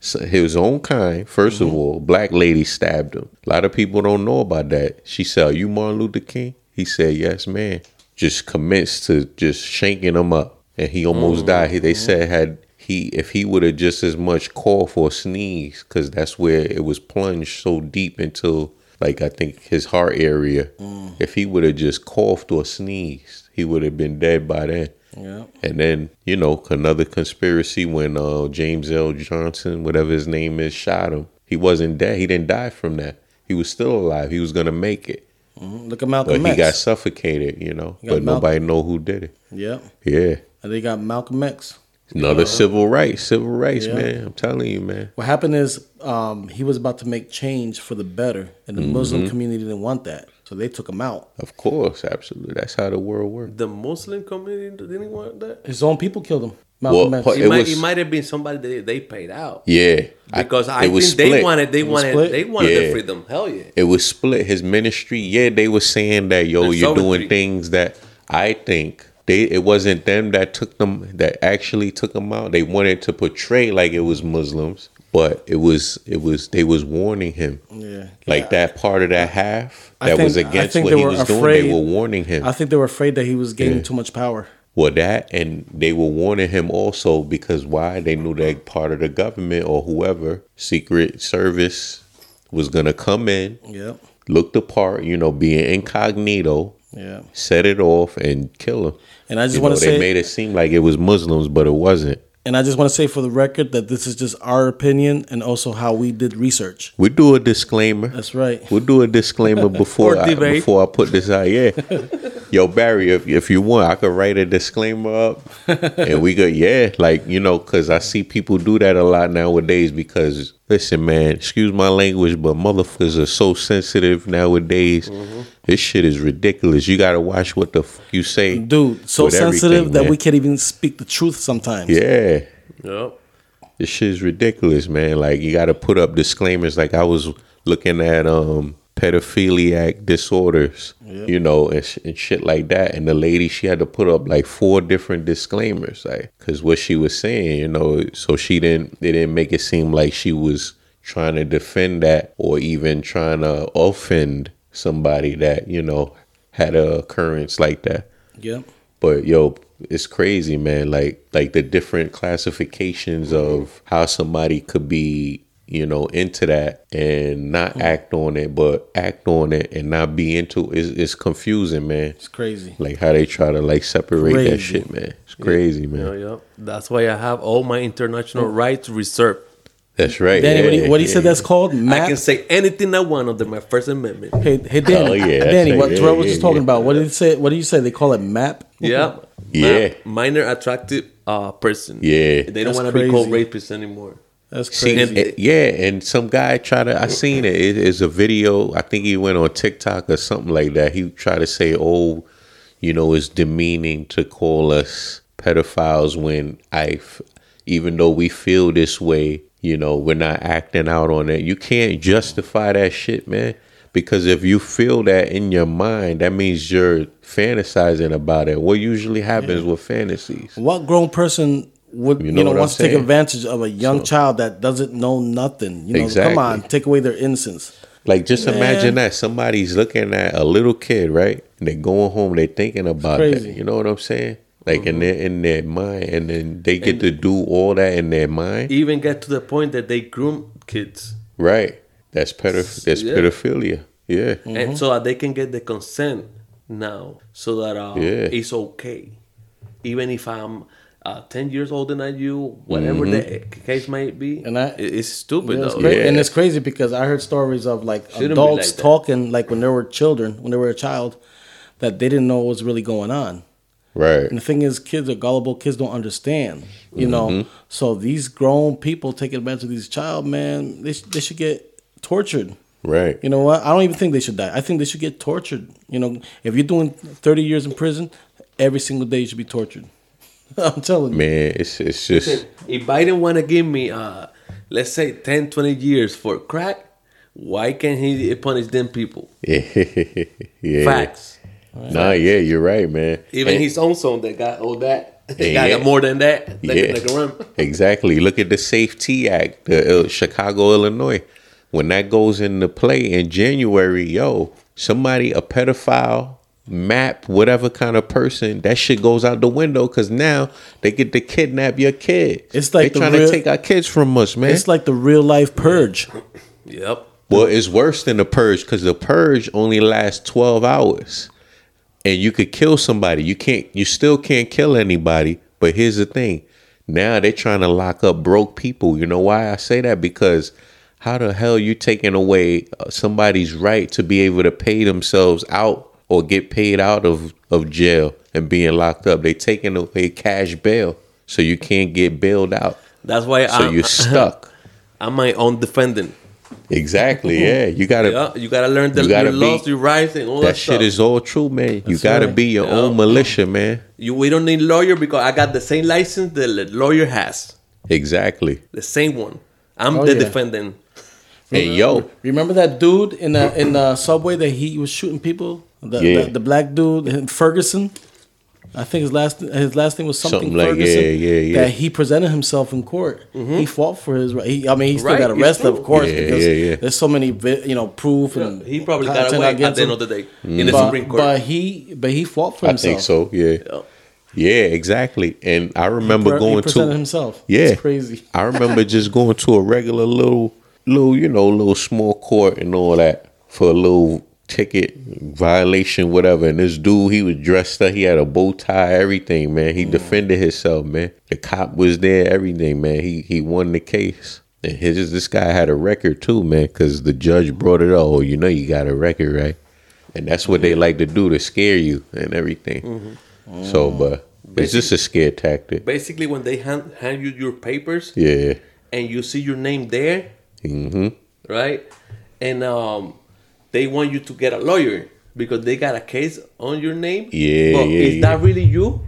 his own kind. 1st Mm-hmm. of all, black lady stabbed him. A lot of people don't know about that. She said, "Are you Martin Luther King?" He said, "Yes, man." Just commenced to just shanking him up, and he almost mm-hmm. died. He, they mm-hmm. said had he if he would have just as much called for a sneeze, because that's where it was plunged so deep into like I think his heart area. Mm. If he would have just coughed or sneezed, he would have been dead by then. Yeah. And then, you know, another conspiracy when uh, James L. Johnson, whatever his name is, shot him. He wasn't dead. He didn't die from that. He was still alive. He was gonna make it, Mhm. Look at but Malcolm he got suffocated. You know, but nobody know who did it. yeah. Yeah, And they got Malcolm X. another civil rights, civil rights, Yeah. man. I'm telling you, man. What happened is um, he was about to make change for the better, and the Muslim Mm-hmm. community didn't want that, so they took him out. Of course, absolutely. That's how the world works. The Muslim community didn't want that. His own people killed him. Malcolm Well, X. It, It might, was- it might have been somebody that they paid out Yeah, because I, it think was they wanted they wanted split? they wanted Yeah. the freedom. Hell yeah. it was split his ministry yeah they were saying that yo And you're doing things that i think they it wasn't them that took them that actually took them out they wanted to portray like it was muslims but it was it was they was warning him yeah, like Yeah. that part of that half that think- was against what he was doing they were warning him I think they were afraid that he was gaining Yeah. too much power. well, that and they were warning him also because why? They knew that part of the government or whoever, Secret Service, was gonna come in, Yep. look the part, you know, being incognito, Yeah. set it off, and kill him. And I just want to they made it seem like it was Muslims, but it wasn't. And I just want to say for the record that this is just our opinion and also how we did research. We do a disclaimer. That's right. We'll do a disclaimer before I, before I put this out. Yeah, yo Barry, if if you want, I could write a disclaimer up, and we could yeah, like you know, because I see people do that a lot nowadays. Because listen, man, excuse my language, but motherfuckers are so sensitive nowadays. Mm-hmm. This shit is ridiculous. You gotta watch what the fuck you say, Dude, so sensitive that man. we can't even speak the truth sometimes. Yeah. Yep. This shit is ridiculous, man. Like you got to put up disclaimers. Like I was looking at um pedophiliac disorders, you know, and, sh- and shit like that. And the lady, she had to put up like four different disclaimers, like because what she was saying, you know, so she didn't. They didn't make it seem like she was trying to defend that or even trying to offend somebody that you know had a occurrence like that. Yep. But yo, it's crazy, man. Like like the different classifications of how somebody could be, you know, into that and not act on it, but act on it and not be into it. It's, it's confusing, man. It's crazy. Like how they try to like separate that shit, man. It's crazy, man. Yeah, yeah. That's why I have all my international rights reserved. That's right. Danny, what, do yeah, you, what you yeah. say that's called? I can say anything I want under my First Amendment. Hey, hey, Danny. Oh, yeah, Danny, what Yeah, Terrell was yeah, just talking yeah. about? What did he say? What do you say? They call it map? Yeah. Yeah. Ma- minor attractive uh, person. Yeah. They don't want to be called crazy. rapists anymore. That's See, crazy. and, and- yeah, and some guy tried to. I seen it. It is a video. I think he went on TikTok or something like that. He tried to say, "Oh, you know, it's demeaning to call us pedophiles when I, even though we feel this way, you know, we're not acting out on it. You can't justify that shit, man. Because if you feel that in your mind, that means you're fantasizing about it. What usually happens with fantasies? what grown person would You you know know, what I'm wants to take advantage of a young child that doesn't know nothing? You know, Exactly. come on, take away their innocence. Like just Man. imagine that somebody's looking at a little kid, right? And they're going home, they're thinking about that. You know what I'm saying? Like in their in their mind, and then they get to do all that in their mind, Even get to the point that they groom kids. right? That's pedoph- That's Yeah. pedophilia. Yeah, and so that they can get the consent now, so that uh, Yeah. it's okay. Even if I'm uh, ten years older than you, whatever the case might be, And I- it's stupid Yeah, it's though. cra- Yeah. And it's crazy because I heard stories of like Shouldn't adults like talking like when they were children, when they were a child, that they didn't know what was really going on. right. And the thing is, kids are gullible. Kids don't understand, you know. Mm-hmm. So these grown people taking advantage of these child, man, they, sh- they should get tortured. Right. You know what? I don't even think they should die. I think they should get tortured. You know, if you're doing 30 years in prison, every single day you should be tortured. I'm telling you. Man, it's it's just If Biden want to give me, uh, let's say 10, 20 years for crack, why can't he punish them people? yeah, yeah. Facts. Nah, yeah, you're right, man. Even And- his own son that got all that. They Yeah. got more than that. They, Yeah. can run. Exactly. Look at the SAFE-T Act, the uh, Chicago, Illinois. When that goes into play in January, yo, somebody, a pedophile, map, whatever kind of person, that shit goes out the window because now they get to kidnap your kid. It's like they the trying real- to take our kids from us, man. It's like the real life purge. Yep. well, it's worse than the purge because the purge only lasts twelve hours, and you could kill somebody. You can't. You still can't kill anybody. But here's the thing: now they're trying to lock up broke people. You know why I say that? Because how the hell you taking away uh, somebody's right to be able to pay themselves out or get paid out of of jail and being locked up? They taking away cash bail, so you can't get bailed out. That's why So I'm, you're stuck. I'm my own defendant. Exactly. Yeah, you gotta. Yeah, you gotta learn the You gotta your laws, be- your rights, and all that, That shit stuff. is all true, man. You gotta right. be your Yeah. own militia, man. You, we don't need lawyer because I got the same license the lawyer has, Exactly. the same one. I'm Oh, the yeah. defendant. And yo, Remember that dude in the in the subway that he was shooting people? The, Yeah. the, the black dude Ferguson. I think his last his last name was something, Something like- Ferguson. yeah, yeah, yeah. That he presented himself in court. Mm-hmm. He fought for his right. He, I mean, he still Right, got arrested, of course, Yeah, because yeah, yeah. there's so many you know proof and He probably got content away at the end him. of the day in the But, Supreme Court. but he but he fought for I himself. think so. Yeah. Yeah. Yeah, exactly. And I remember Pre- going he presented to himself. Yeah, it's crazy. I remember just going to a regular little, little, you know, little small court and all that for a little ticket violation, whatever. And this dude, he was dressed up. He had a bow tie, everything, man. Mm. He defended himself, man. The cop was there, everything, man. He he won the case. And his this guy had a record too, man, because the judge brought it up. Oh, you know, you got a record, right? And that's what they like to do to scare you and everything. Mm-hmm. So, but it's just a scare tactic. Basically, when they hand, hand you your papers Yeah. and you see your name there, hmm right? And um, they want you to get a lawyer because they got a case on your name. Yeah, But yeah, is yeah. that really you?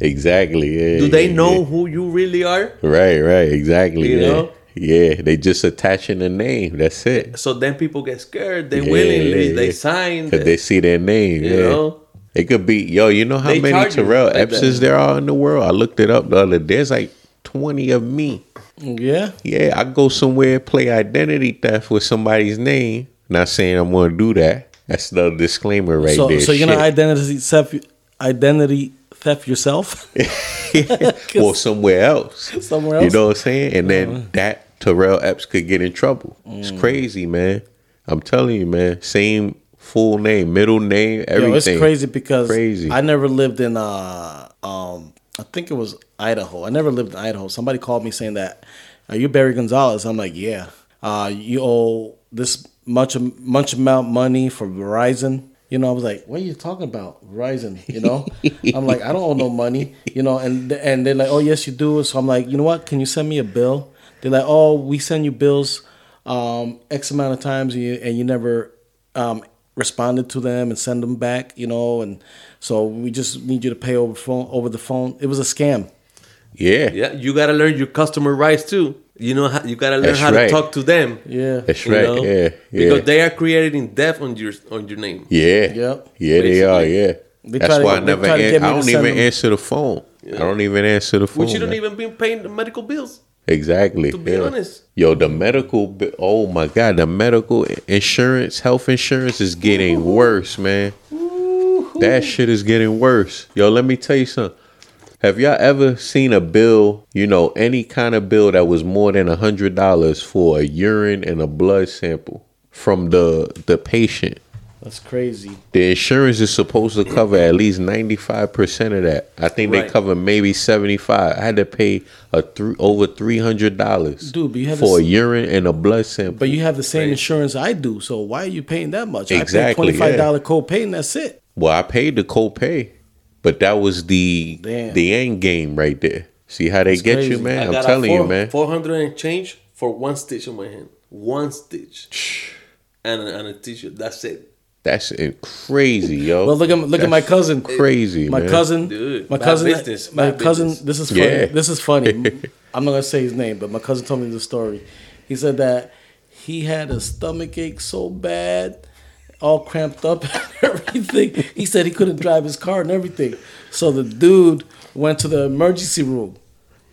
Exactly. Yeah. Do they yeah, know yeah. who you really are? Right. Right. Exactly. You yeah. know? Yeah. They just attaching a name. That's it. So then people get scared. They Yeah, willingly yeah, they sign. Cause they see their name. you yeah. know. It could be yo. You know how They many Terrell like Epsons there are in the world? I looked it up the other. day. There's like twenty of me. Yeah. Yeah. I go somewhere and play identity theft with somebody's name. Not saying I'm going to do that. That's the disclaimer right so there. so you're gonna identity theft identity theft yourself? or somewhere else. Somewhere else. You know what I'm saying? And then that Terrell Epps could get in trouble. It's crazy, man. I'm telling you, man. Same full name, middle name, everything. Yo, it's crazy because Crazy. I never lived in uh um I think it was Idaho. I never lived in Idaho. Somebody called me saying that, "Are you Barry Gonzalez?" I'm like, "Yeah." Uh, you owe this much much amount money for Verizon. You know, I was like, "What are you talking about, Verizon?" You know, I'm like, "I don't owe no money." You know, and and they're like, "Oh yes, you do." So I'm like, "You know what? Can you send me a bill?" They're like, "Oh, we send you bills um, X amount of times, and you, and you never um, responded to them and send them back, you know, and so we just need you to pay over phone over the phone. It was a scam. Yeah. Yeah, you gotta learn your customer rights too. You know, you gotta learn That's how right. to talk to them. Yeah. That's you right. know? Yeah. Yeah. Because they are creating debt on your on your name. yeah. Yep. Yeah, they are. Yeah. They That's try to- why I never. An- I don't even them- answer the phone. I don't even answer the phone. Which you don't man. even be paying the medical bills. Exactly. To be yeah. honest. Yo, the medical. Oh my God, the medical insurance, health insurance is getting worse, man. Ooh. That shit is getting worse. Yo, let me tell you something. Have y'all ever seen a bill? You know, any kind of bill that was more than a hundred dollars for a urine and a blood sample from the the patient? That's crazy. The insurance is supposed to cover at least ninety five percent of that. I think they cover maybe seventy five. I had to pay a three over three hundred dollars, Dude, but you have for a this- urine and a blood sample. But you have the same Right. insurance I do, so why are you paying that much? I Exactly, pay twenty five dollar copay and that's it. well, I paid the copay, but that was the Damn. the end game right there. See how they That's get crazy. you, man? I I'm telling four, you, man. Four hundred and change for one stitch on my hand. One stitch. And a, and a t-shirt. That's it. That's crazy, yo. Well, look at look at my cousin. crazy, My man. cousin, Dude, my bad cousin, business, my bad cousin. business. This is funny. Yeah. This is funny. I'm not gonna say his name, but my cousin told me the story. He said that he had a stomach ache so bad, all cramped up and everything. He said he couldn't drive his car and everything. So the dude went to the emergency room.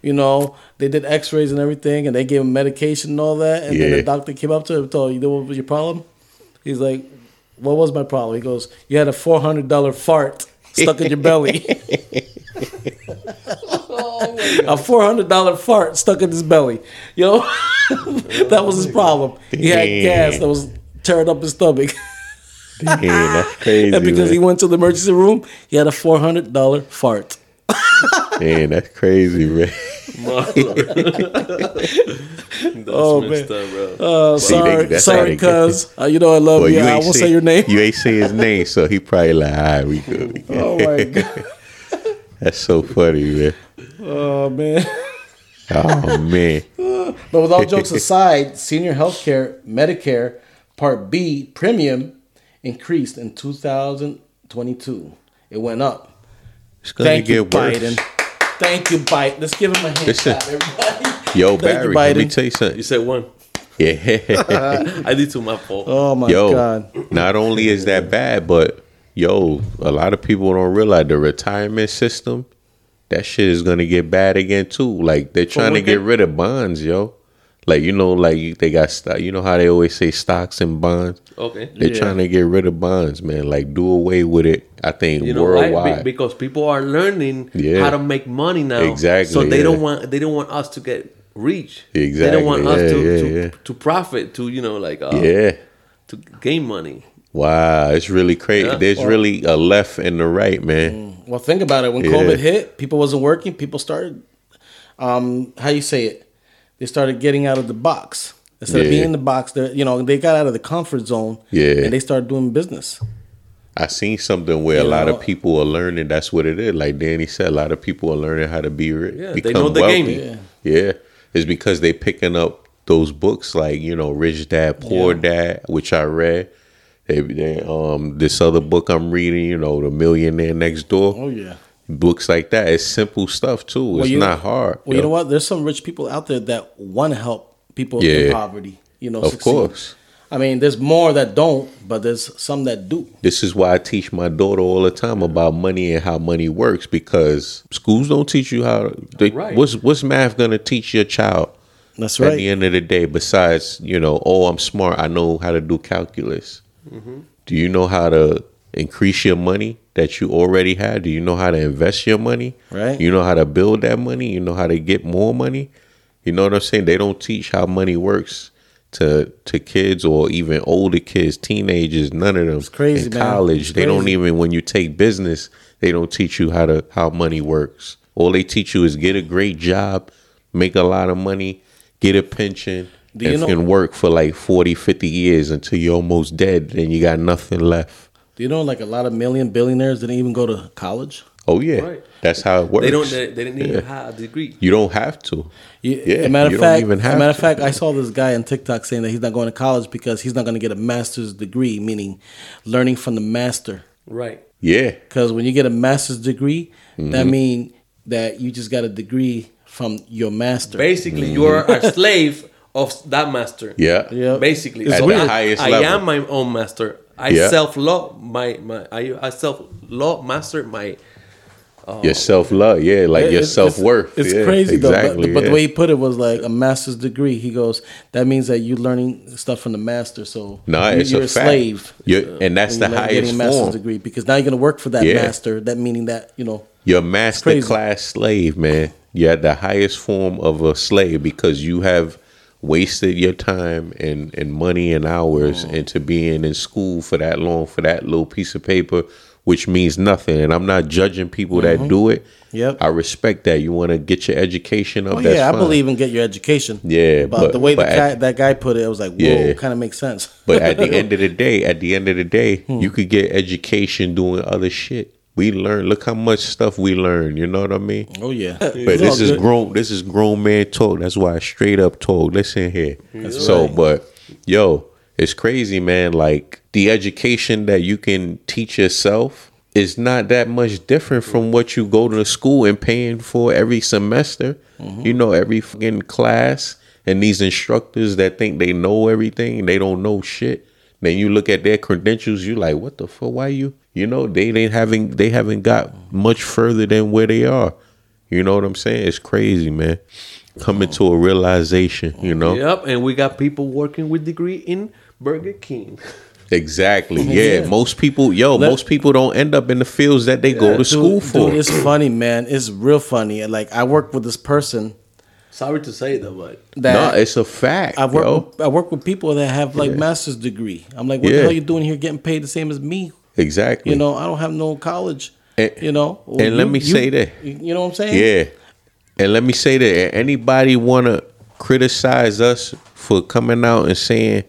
You know, they did X-rays and everything, and they gave him medication and all that. And then the doctor came up to him and told him, "You know what was your problem?" He's like, "What was my problem?" He goes, "You had a four hundred dollar fart stuck in your belly." a four hundred dollar fart stuck in his belly. You know, that was his problem. He had gas that was tearing up his stomach. Damn, that's crazy. and because man. he went to the emergency room, he had a four hundred dollar fart. Man, that's crazy, man. That's Oh, messed man. up, bro. Uh, See, sorry, that's sorry, cuz uh, you know I love Well, you. I won't say your name. You ain't say his name, so he probably like, all right, we good. We good. oh my god. That's so funny, man. Oh man. Oh man, But with all jokes aside, senior healthcare Medicare Part B premium increased in 2022. It went up. it's gonna Thank you, get worse. Biden. Thank you, Biden. Let's give him a hand Listen. clap, everybody. Yo, Thank you, Barry, let me tell you something. You said one. Yeah. I did to my fault. Oh my Yo, god. not only is that bad, but yo, a lot of people don't realize the retirement system. That shit is gonna get bad again too. Like they're trying to get rid of bonds, yo. Like you know, like they got stock. You know how they always say stocks and bonds. Okay. They're Yeah. trying to get rid of bonds, man. Like do away with it. I think You know why? worldwide. Be- because people are learning Yeah. how to make money now. Exactly, So they yeah. don't want they don't want us to get rich. Exactly. They don't want us to yeah, to, yeah. to profit to you know like uh, yeah. to gain money. Wow, it's really crazy. Yeah. There's really a left and the right, man. Well, think about it. When Yeah. COVID hit, people wasn't working. People started, um, how you say it? They started getting out of the box instead of being in the box. They, you know, they got out of the comfort zone. Yeah. and they started doing business. I seen something where a You lot know? of people are learning. That's what it is. Like Danny said, a lot of people are learning how to be rich. Yeah, they become know the wealthy. game. Yeah. Yeah, it's because they picking up those books like you know, Rich Dad Poor Dad, which I read. They, they um this other book I'm reading, you know, The Millionaire Next Door. Oh yeah. Books like that. It's simple stuff too. It's you- not hard. Well, you know what? There's some rich people out there that want to help people Yeah. in poverty. You know, Of succeed. course. I mean, there's more that don't, but there's some that do. This is why I teach my daughter all the time about money and how money works because schools don't teach you how. They, Right. What's what's math gonna teach your child? That's right. At the end of the day, besides you know, oh, I'm smart. I know how to do calculus. Mm-hmm. Do you know how to increase your money that you already had? Do you know how to invest your money? Right. You know how to build that money. You know how to get more money. You know what I'm saying? They don't teach how money works to to kids or even older kids, teenagers. None of them. It's crazy, In college, they don't even when you take business, they don't teach you how to how money works. All they teach you is get a great job, make a lot of money, get a pension, Do you and, know- and work for like 40, 50 years until you're almost dead and you got nothing left. Do you know like a lot of million billionaires didn't even go to college? Oh yeah. Right. That's how it works. They don't. They, they didn't even Yeah. have a degree. You don't have to. You, Yeah, a matter you of don't fact, even a have matter of fact, I saw this guy on TikTok saying that he's not going to college because he's not going to get a master's degree, meaning learning from the master. Right. Yeah. Because when you get a master's degree, that Mm-hmm. means that you just got a degree from your master. Basically, you are a slave of that master. Yeah. Yeah. Basically, It's so weird. I, highest I level. am my own master. I Yeah. self love my my. I, I self law master my. Uh, your self love. Yeah. Like It- your self worth. It's, yeah, crazy though. Exactly. But, but yeah. the way he put it was like a master's degree. He goes, that means that you're learning stuff from the master. So No, you- it's you're a, a, slave. You're, uh, and that's the you're getting highest a master's form. degree because now you're going to work for that Yeah. master. That meaning that you know. You're a master class slave, man. You're at the highest form of a slave because you have wasted your time and, and money and hours Mm. into being in school for that long for that little piece of paper, which means nothing. And I'm not judging people that do it. Mm-hmm. Yep. I respect that. You want to get your education up. Oh yeah, I fine. believe in get your education. Yeah, but, but- the way but the guy, at- that guy put it, I was like, whoa, Yeah. kind of makes sense. But at the end of the day, at the end of the day, Hmm. you could get education doing other shit. We learn. Look how much stuff we learn. You know what I mean? oh yeah, But this is grown. This is grown man talk. That's why I straight up talk. Listen here. so, right. but yo, it's crazy, man. Like the education that you can teach yourself is not that much different from what you go to school and paying for every semester. Mm-hmm. You know, every fucking class. And these instructors that think they know everything, they don't know shit. Then you look at their credentials, you like, what the fuck? Why you? You know, they ain't having they haven't got much further than where they are. You know what I'm saying? It's crazy, man. Coming to a realization, you know. Yep, and we got people working with degree in Burger King. Exactly. Yeah. Yeah. Most people, yo, Let- most people don't end up in the fields that they go to school for. dude, it's funny, man. It's real funny. Like I work with this person Sorry to say though, but that no, it's a fact. I work. yo. With, I work with people that have like master's degree. I'm like, what Yeah. the hell you doing here, getting paid the same as me? Exactly. You know, I don't have no college. And- you know, and let me you- say that. You know what I'm saying? Yeah. And let me say that anybody wanna criticize us for coming out and saying,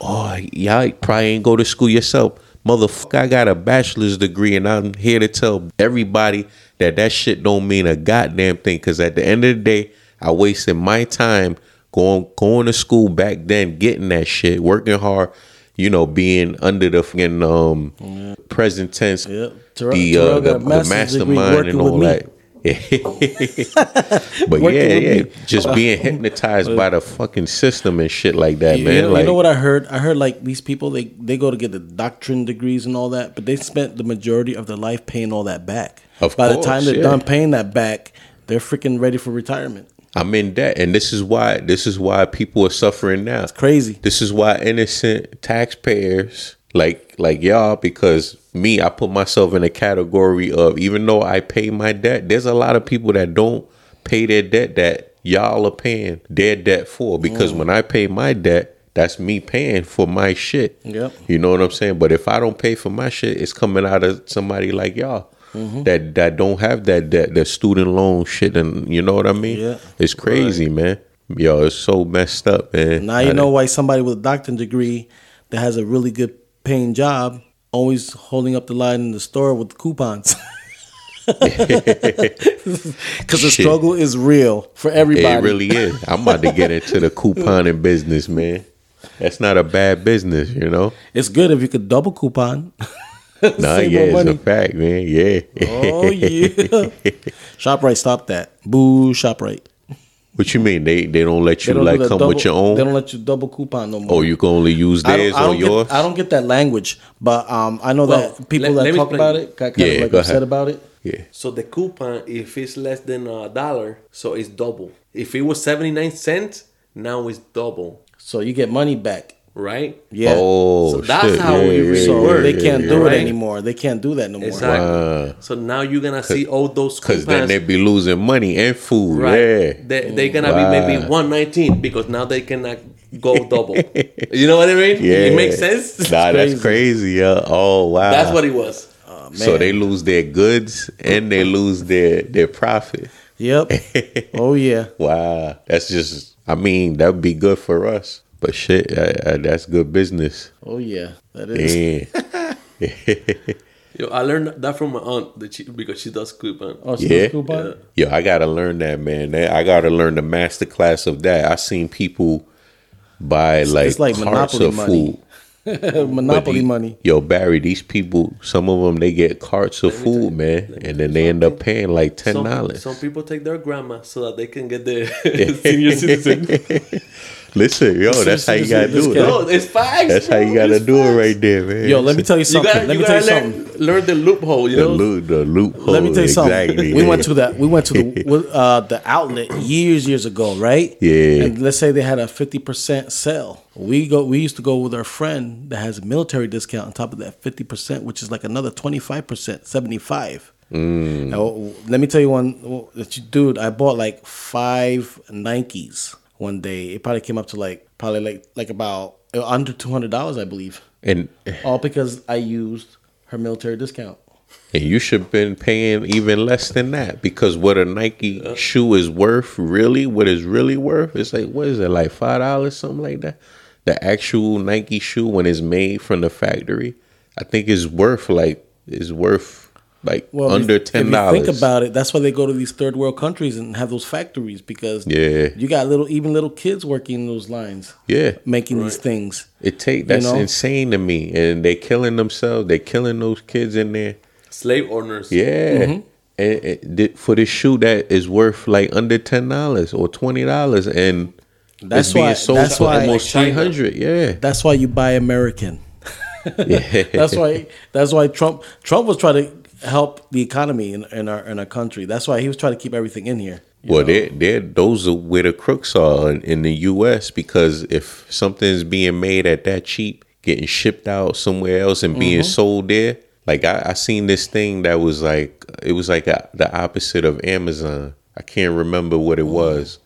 "Oh, y'all probably ain't go to school yourself." Motherfucker, I got a bachelor's degree, and I'm here to tell everybody that that shit don't mean a goddamn thing. Because at the end of the day, I wasted my time going going to school back then, getting that shit, working hard. You know, being under the fucking um, present tense, Yeah. Terrell- the Terrell uh, the, the mastermind and all that. but Working yeah, yeah, me. just being hypnotized by the fucking system and shit like that, You, man. you know, like, you know what I heard? I heard like these people they they go to get the doctrine degrees and all that, but they spent the majority of their life paying all that back. Of By the time they're yeah. done paying that back, they're freaking ready for retirement. I'm in debt, and this is why this is why people are suffering now. It's crazy. This is why innocent taxpayers like like y'all, because me, I put myself in a category of even though I pay my debt, there's a lot of people that don't pay their debt that y'all are paying their debt for. Mm. Because when I pay my debt, that's me paying for my shit. Yep. You know what I'm saying? But if I don't pay for my shit, it's coming out of somebody like y'all. Mm-hmm. That that don't have that that that student loan shit and you know what I mean? Yeah. It's crazy, man. Yo, it's so messed up, man. Now you I- know why somebody with a doctorate degree that has a really good paying job always holding up the line in the store with coupons. Because the struggle is real for everybody. It really is. I'm about to get into the couponing business, man. That's not a bad business, you know. It's good if you could double coupon. Nah, Save yeah, more it's money. a fact, man. Yeah. Oh yeah. ShopRite, stop that. Boo, ShopRite. what you mean? They they don't let you don't like come double, with your own? They don't let you double coupon no more. oh, you can only use I theirs don't, I don't on get, yours. I don't get that language, but um, I know Well, that people let- that let talk about it got kind Yeah, of like go upset ahead. about it. yeah. So the coupon, if it's less than a dollar, so it's double. If it was 79 cents, now it's double, So you get money back. Right? Yeah. Oh, So that's shit. how yeah, we really so yeah, work. they can't yeah. do right. it anymore. They can't do that no more. Exactly. Wow. So now you're gonna see all those Cause coupons. then they be losing money and food. right? Yeah. They, they're gonna be maybe 119 because now they cannot go double. you know what I mean? Yeah. It makes sense. Nah, that's crazy. Yeah. Oh wow. That's what it was. Oh, So they lose their goods and they lose their their profit. Yep. oh yeah. Wow, that's just. I mean, that would be good for us. But shit, uh, uh, that's good business. Oh yeah. That is. Damn. Yo, I learned that from my aunt that she, because she does coupon. Oh, so Yeah. coupon. Yo, I gotta learn that, man. That- I gotta learn the master class of that. I seen people buy like, it's like carts Monopoly of money. food. Monopoly the- money. Yo, Barry, these people, some of them, they get carts of food, man, and then they end up paying like ten Some, dollars. some people take their grandma so that they can get the senior citizen. Listen, yo, that's how you gotta do it. no, it's facts. That's how you gotta It's do it right there, man. Yo, let me tell you You something. gotta, let you me tell you gotta something. learn, learn the loophole. You the know, loop, the loophole. Let me tell you something. exactly, we went to that. We went to the uh, the outlet years years ago, right? Yeah. And let's say they had a fifty percent sale. We go. We used to go with our friend that has a military discount on top of that fifty percent, which is like another twenty five percent, seventy five. Mm. Now, let me tell you one, dude. I bought like five Nikes one day. It probably came up to like probably like like about uh, under two hundred dollars, I believe. and All because I used her military discount. and you should have been paying even less than that because what a Nike shoe is worth, really, what is really worth, it's like what is it, like five dollars, something like that. The actual Nike shoe when it's made from the factory, I think is worth like is worth like Well, under if ten If dollars. you think about it, that's why they go to these third world countries and have those factories because Yeah. you got little even little kids working in those lines, yeah, making these things. it take that's know? insane to me, and they're killing themselves. They're killing those kids in there. slave owners. Yeah. Mm-hmm. And, and th- for this shoe that is worth like under ten dollars or twenty dollars, and That's it's being why- sold that's for why- almost Like three Yeah, That's why you buy American. yeah. that's why. That's why Trump. Trump was trying to help the economy in, in our in our country. That's why he was trying to keep everything in here. Well, they they those are where the crooks are in, in the U.S. Because if something's being made at that cheap, getting shipped out somewhere else and being mm-hmm. sold there, like I, I seen this thing that was like it was like a, the opposite of Amazon. I can't remember what it mm-hmm. was,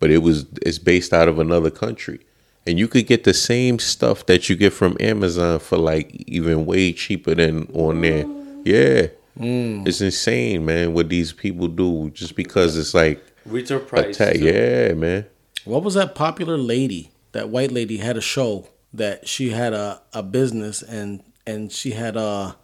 but it was it's based out of another country, and you could get the same stuff that you get from Amazon for like even way cheaper than on there. Mm. Yeah. Mm. It's insane, man, what these people do just because it's like Richard Price. attack. Yeah, man. What was that popular lady? That white lady had a show that she had a, a business and and she had a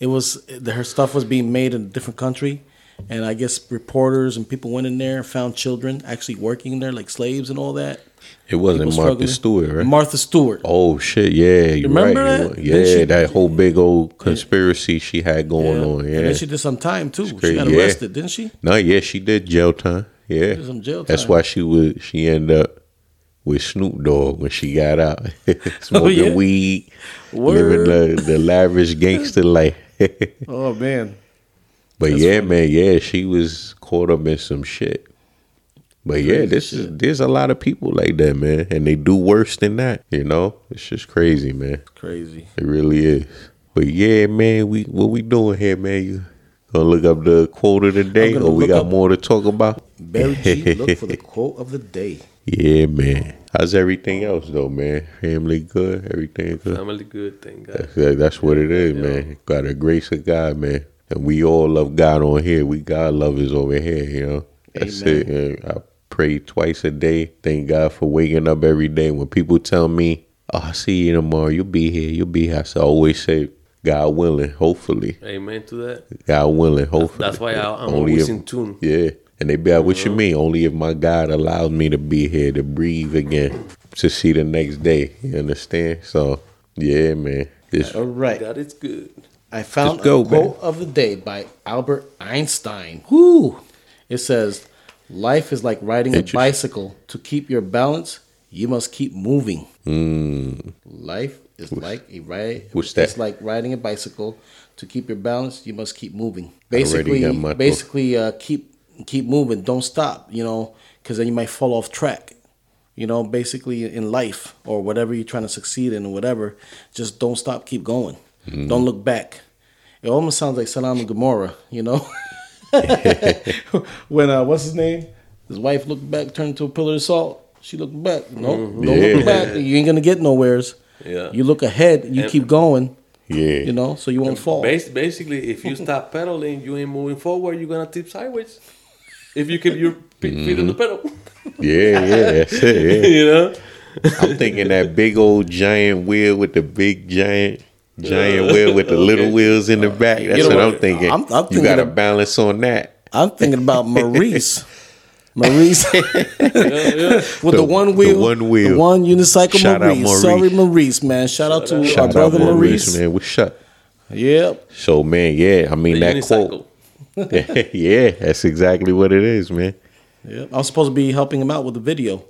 it was her stuff was being made in a different country and I guess reporters and people went in there and found children actually working there like slaves and all that. It wasn't Martha. Stewart, right? Martha Stewart. oh shit, yeah, you Remember right. that? Yeah, she- that whole big old conspiracy she had going on. And Yeah. then she did some time too. She got yeah. arrested, didn't she? no, yeah, she did jail time. Yeah. some jail time. That's why she was she ended up with Snoop Dogg when she got out. Oh, Smoking Oh, yeah? weed, Word. living the, the lavish gangster life. Oh man. But That's yeah, funny. man, yeah, she was caught up in some shit. But yeah, Crazy this is there's a lot of people like that, man, and they do worse than that. You know, it's just crazy, man. Crazy. It really is. But yeah, man, we what we doing here, man? You gonna look up the quote of the day, or we got more to talk about? Barry G, look for the quote of the day. yeah, man. How's everything else though, man? Family good, everything good. Family good thing, guys. That's, that's what it is, man. Got the grace of God, man. And we all love God on here. We God lovers over here, you know. That's Amen. it. And I pray twice a day. Thank God for waking up every day. When people tell me, oh, I'll see you tomorrow, you'll be here, you'll be here. So I always say, God willing, hopefully. Amen to that. God willing, hopefully. That's why I, I'm always in tune. Yeah. And they be like, what you uh-huh. mean? Only if my God allows me to be here to breathe again, to see the next day. You understand? So, yeah, man. This, All right. God is good. I found Just go, a quote of the day by Albert Einstein. Whoo! It says, "Life is like riding a bicycle. To keep your balance, you must keep moving. mm, Life is like a ride. what's that? It's like riding a bicycle. To keep your balance, you must keep moving. Basically, basically, uh, keep keep moving. Don't stop. You know, because then you might fall off track. You know, basically in life or whatever you're trying to succeed in or whatever, just don't stop. Keep going. Mm-hmm. Don't look back. It almost sounds like Sodom and Gomorrah. You know, when uh, what's his name? His wife looked back, turned into a pillar of salt. She looked back. No, don't Mm-hmm. Yeah. look back. You ain't gonna get nowheres. Yeah. You look ahead. You And- keep going. yeah. You know, so you won't fall. Basically, if you stop pedaling, you ain't moving forward. You're gonna tip sideways. If you keep your pe- feet on the pedal, Yeah, yeah, that's it. Yeah. you know. I'm thinking that big old giant wheel with the big giant giant wheel with the little Okay. wheels in the back. That's know what what? I'm thinking. I'm- I'm you thinking got to balance on that. I'm thinking about Maurice. Maurice with the, one the wheel, one wheel. the one unicycle Shout out Maurice. Maurice. Sorry, Maurice, man. Shout, out to our out brother Maurice, Maurice. man. We shut. Yep. So man, yeah. I mean The that unicycle. quote. yeah, that's exactly what it is, man. Yep. I was supposed to be helping him out with the video,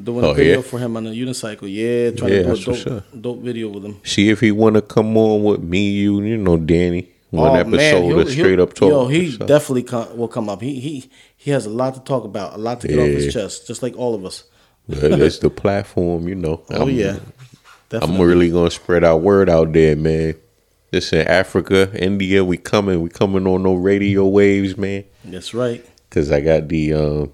doing Oh, a video yeah? for him on a unicycle. Yeah, trying Yeah, to do a dope, up. dope video with him. See if he want to come on with me, you, you know, Danny. One episode Oh, of straight up talk. Yo, he So- definitely come, will come up. He he he has a lot to talk about, a lot to get off his chest, just like all of us. That's the platform, you know. Oh I'm- yeah, I'm really gonna spread our word out there, man. This in Africa, India, we coming. We coming on no radio waves, man. That's right. Cause I got the uh,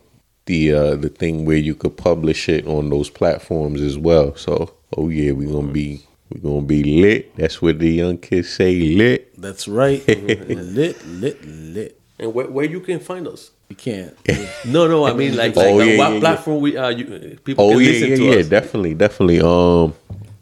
the uh, the thing where you could publish it on those platforms as well. So, oh yeah, we're gonna be we're gonna be lit. That's what the young kids say, lit. That's right. lit, lit, lit. And where, where you can find us? You can't. No, no, I mean like, Oh, like uh, yeah, what yeah, yeah. platform we uh, you, people Oh can yeah, listen yeah, to yeah, us. definitely, definitely. Um,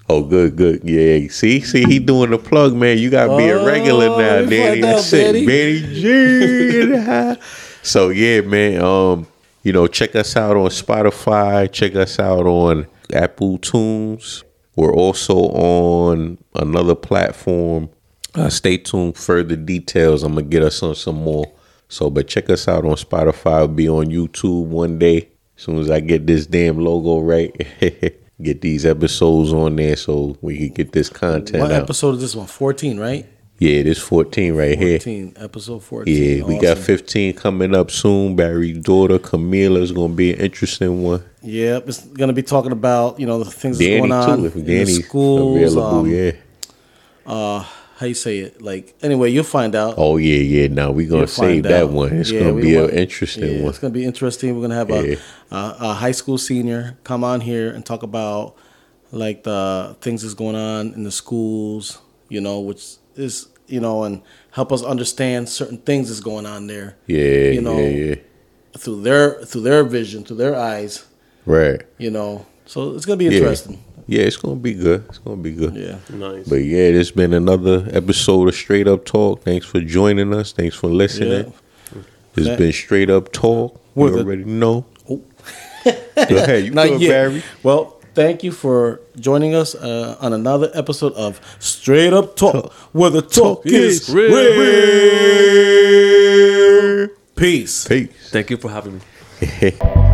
oh good, good, yeah. See, see, he doing the plug, man. You gotta be a regular Oh, now, we Danny. find out, That's it, Benny G. in the house. so yeah, man. Um, you know, check us out on Spotify. Check us out on Apple Tunes. We're also on another platform. Uh, stay tuned. Further details. I'm gonna get us on some more. So, but check us out on Spotify. I'll be on YouTube one day. As soon as I get this damn logo right. get these episodes on there so we can get this content What out. episode is this one? 14, right? Yeah, this 14 right here. 14. Episode 14. Yeah, we got 15 coming up soon. Barry's daughter, Camila, is going to be an interesting one. Yep, it's gonna be talking about you know the things that's Danny, going on too, if in the schools. available, um, yeah. uh, how you say it? Like anyway, you'll find out. Oh, yeah, yeah. Now we're going to save that out. one. It's Yeah, going to be an interesting yeah, one. It's gonna be interesting. We're gonna have Yeah. a, a a high school senior come on here and talk about like the things that's going on in the schools. You know, which is you know, and help us understand certain things that's going on there Yeah, you know, yeah, yeah. through their through their vision, through their eyes. Right. You know, so it's gonna be interesting. Yeah, it's going to be good. It's going to be good. Yeah. Nice. But yeah, this has been another episode of Straight Up Talk. Thanks for joining us. Thanks for listening. It's That- been Straight Up Talk. With you a- already know. Oh. Go ahead. You Not good, yet. Barry? Well, thank you for joining us uh, on another episode of Straight Up Talk, where the talk, is real. real. Peace. Peace. Thank you for having me.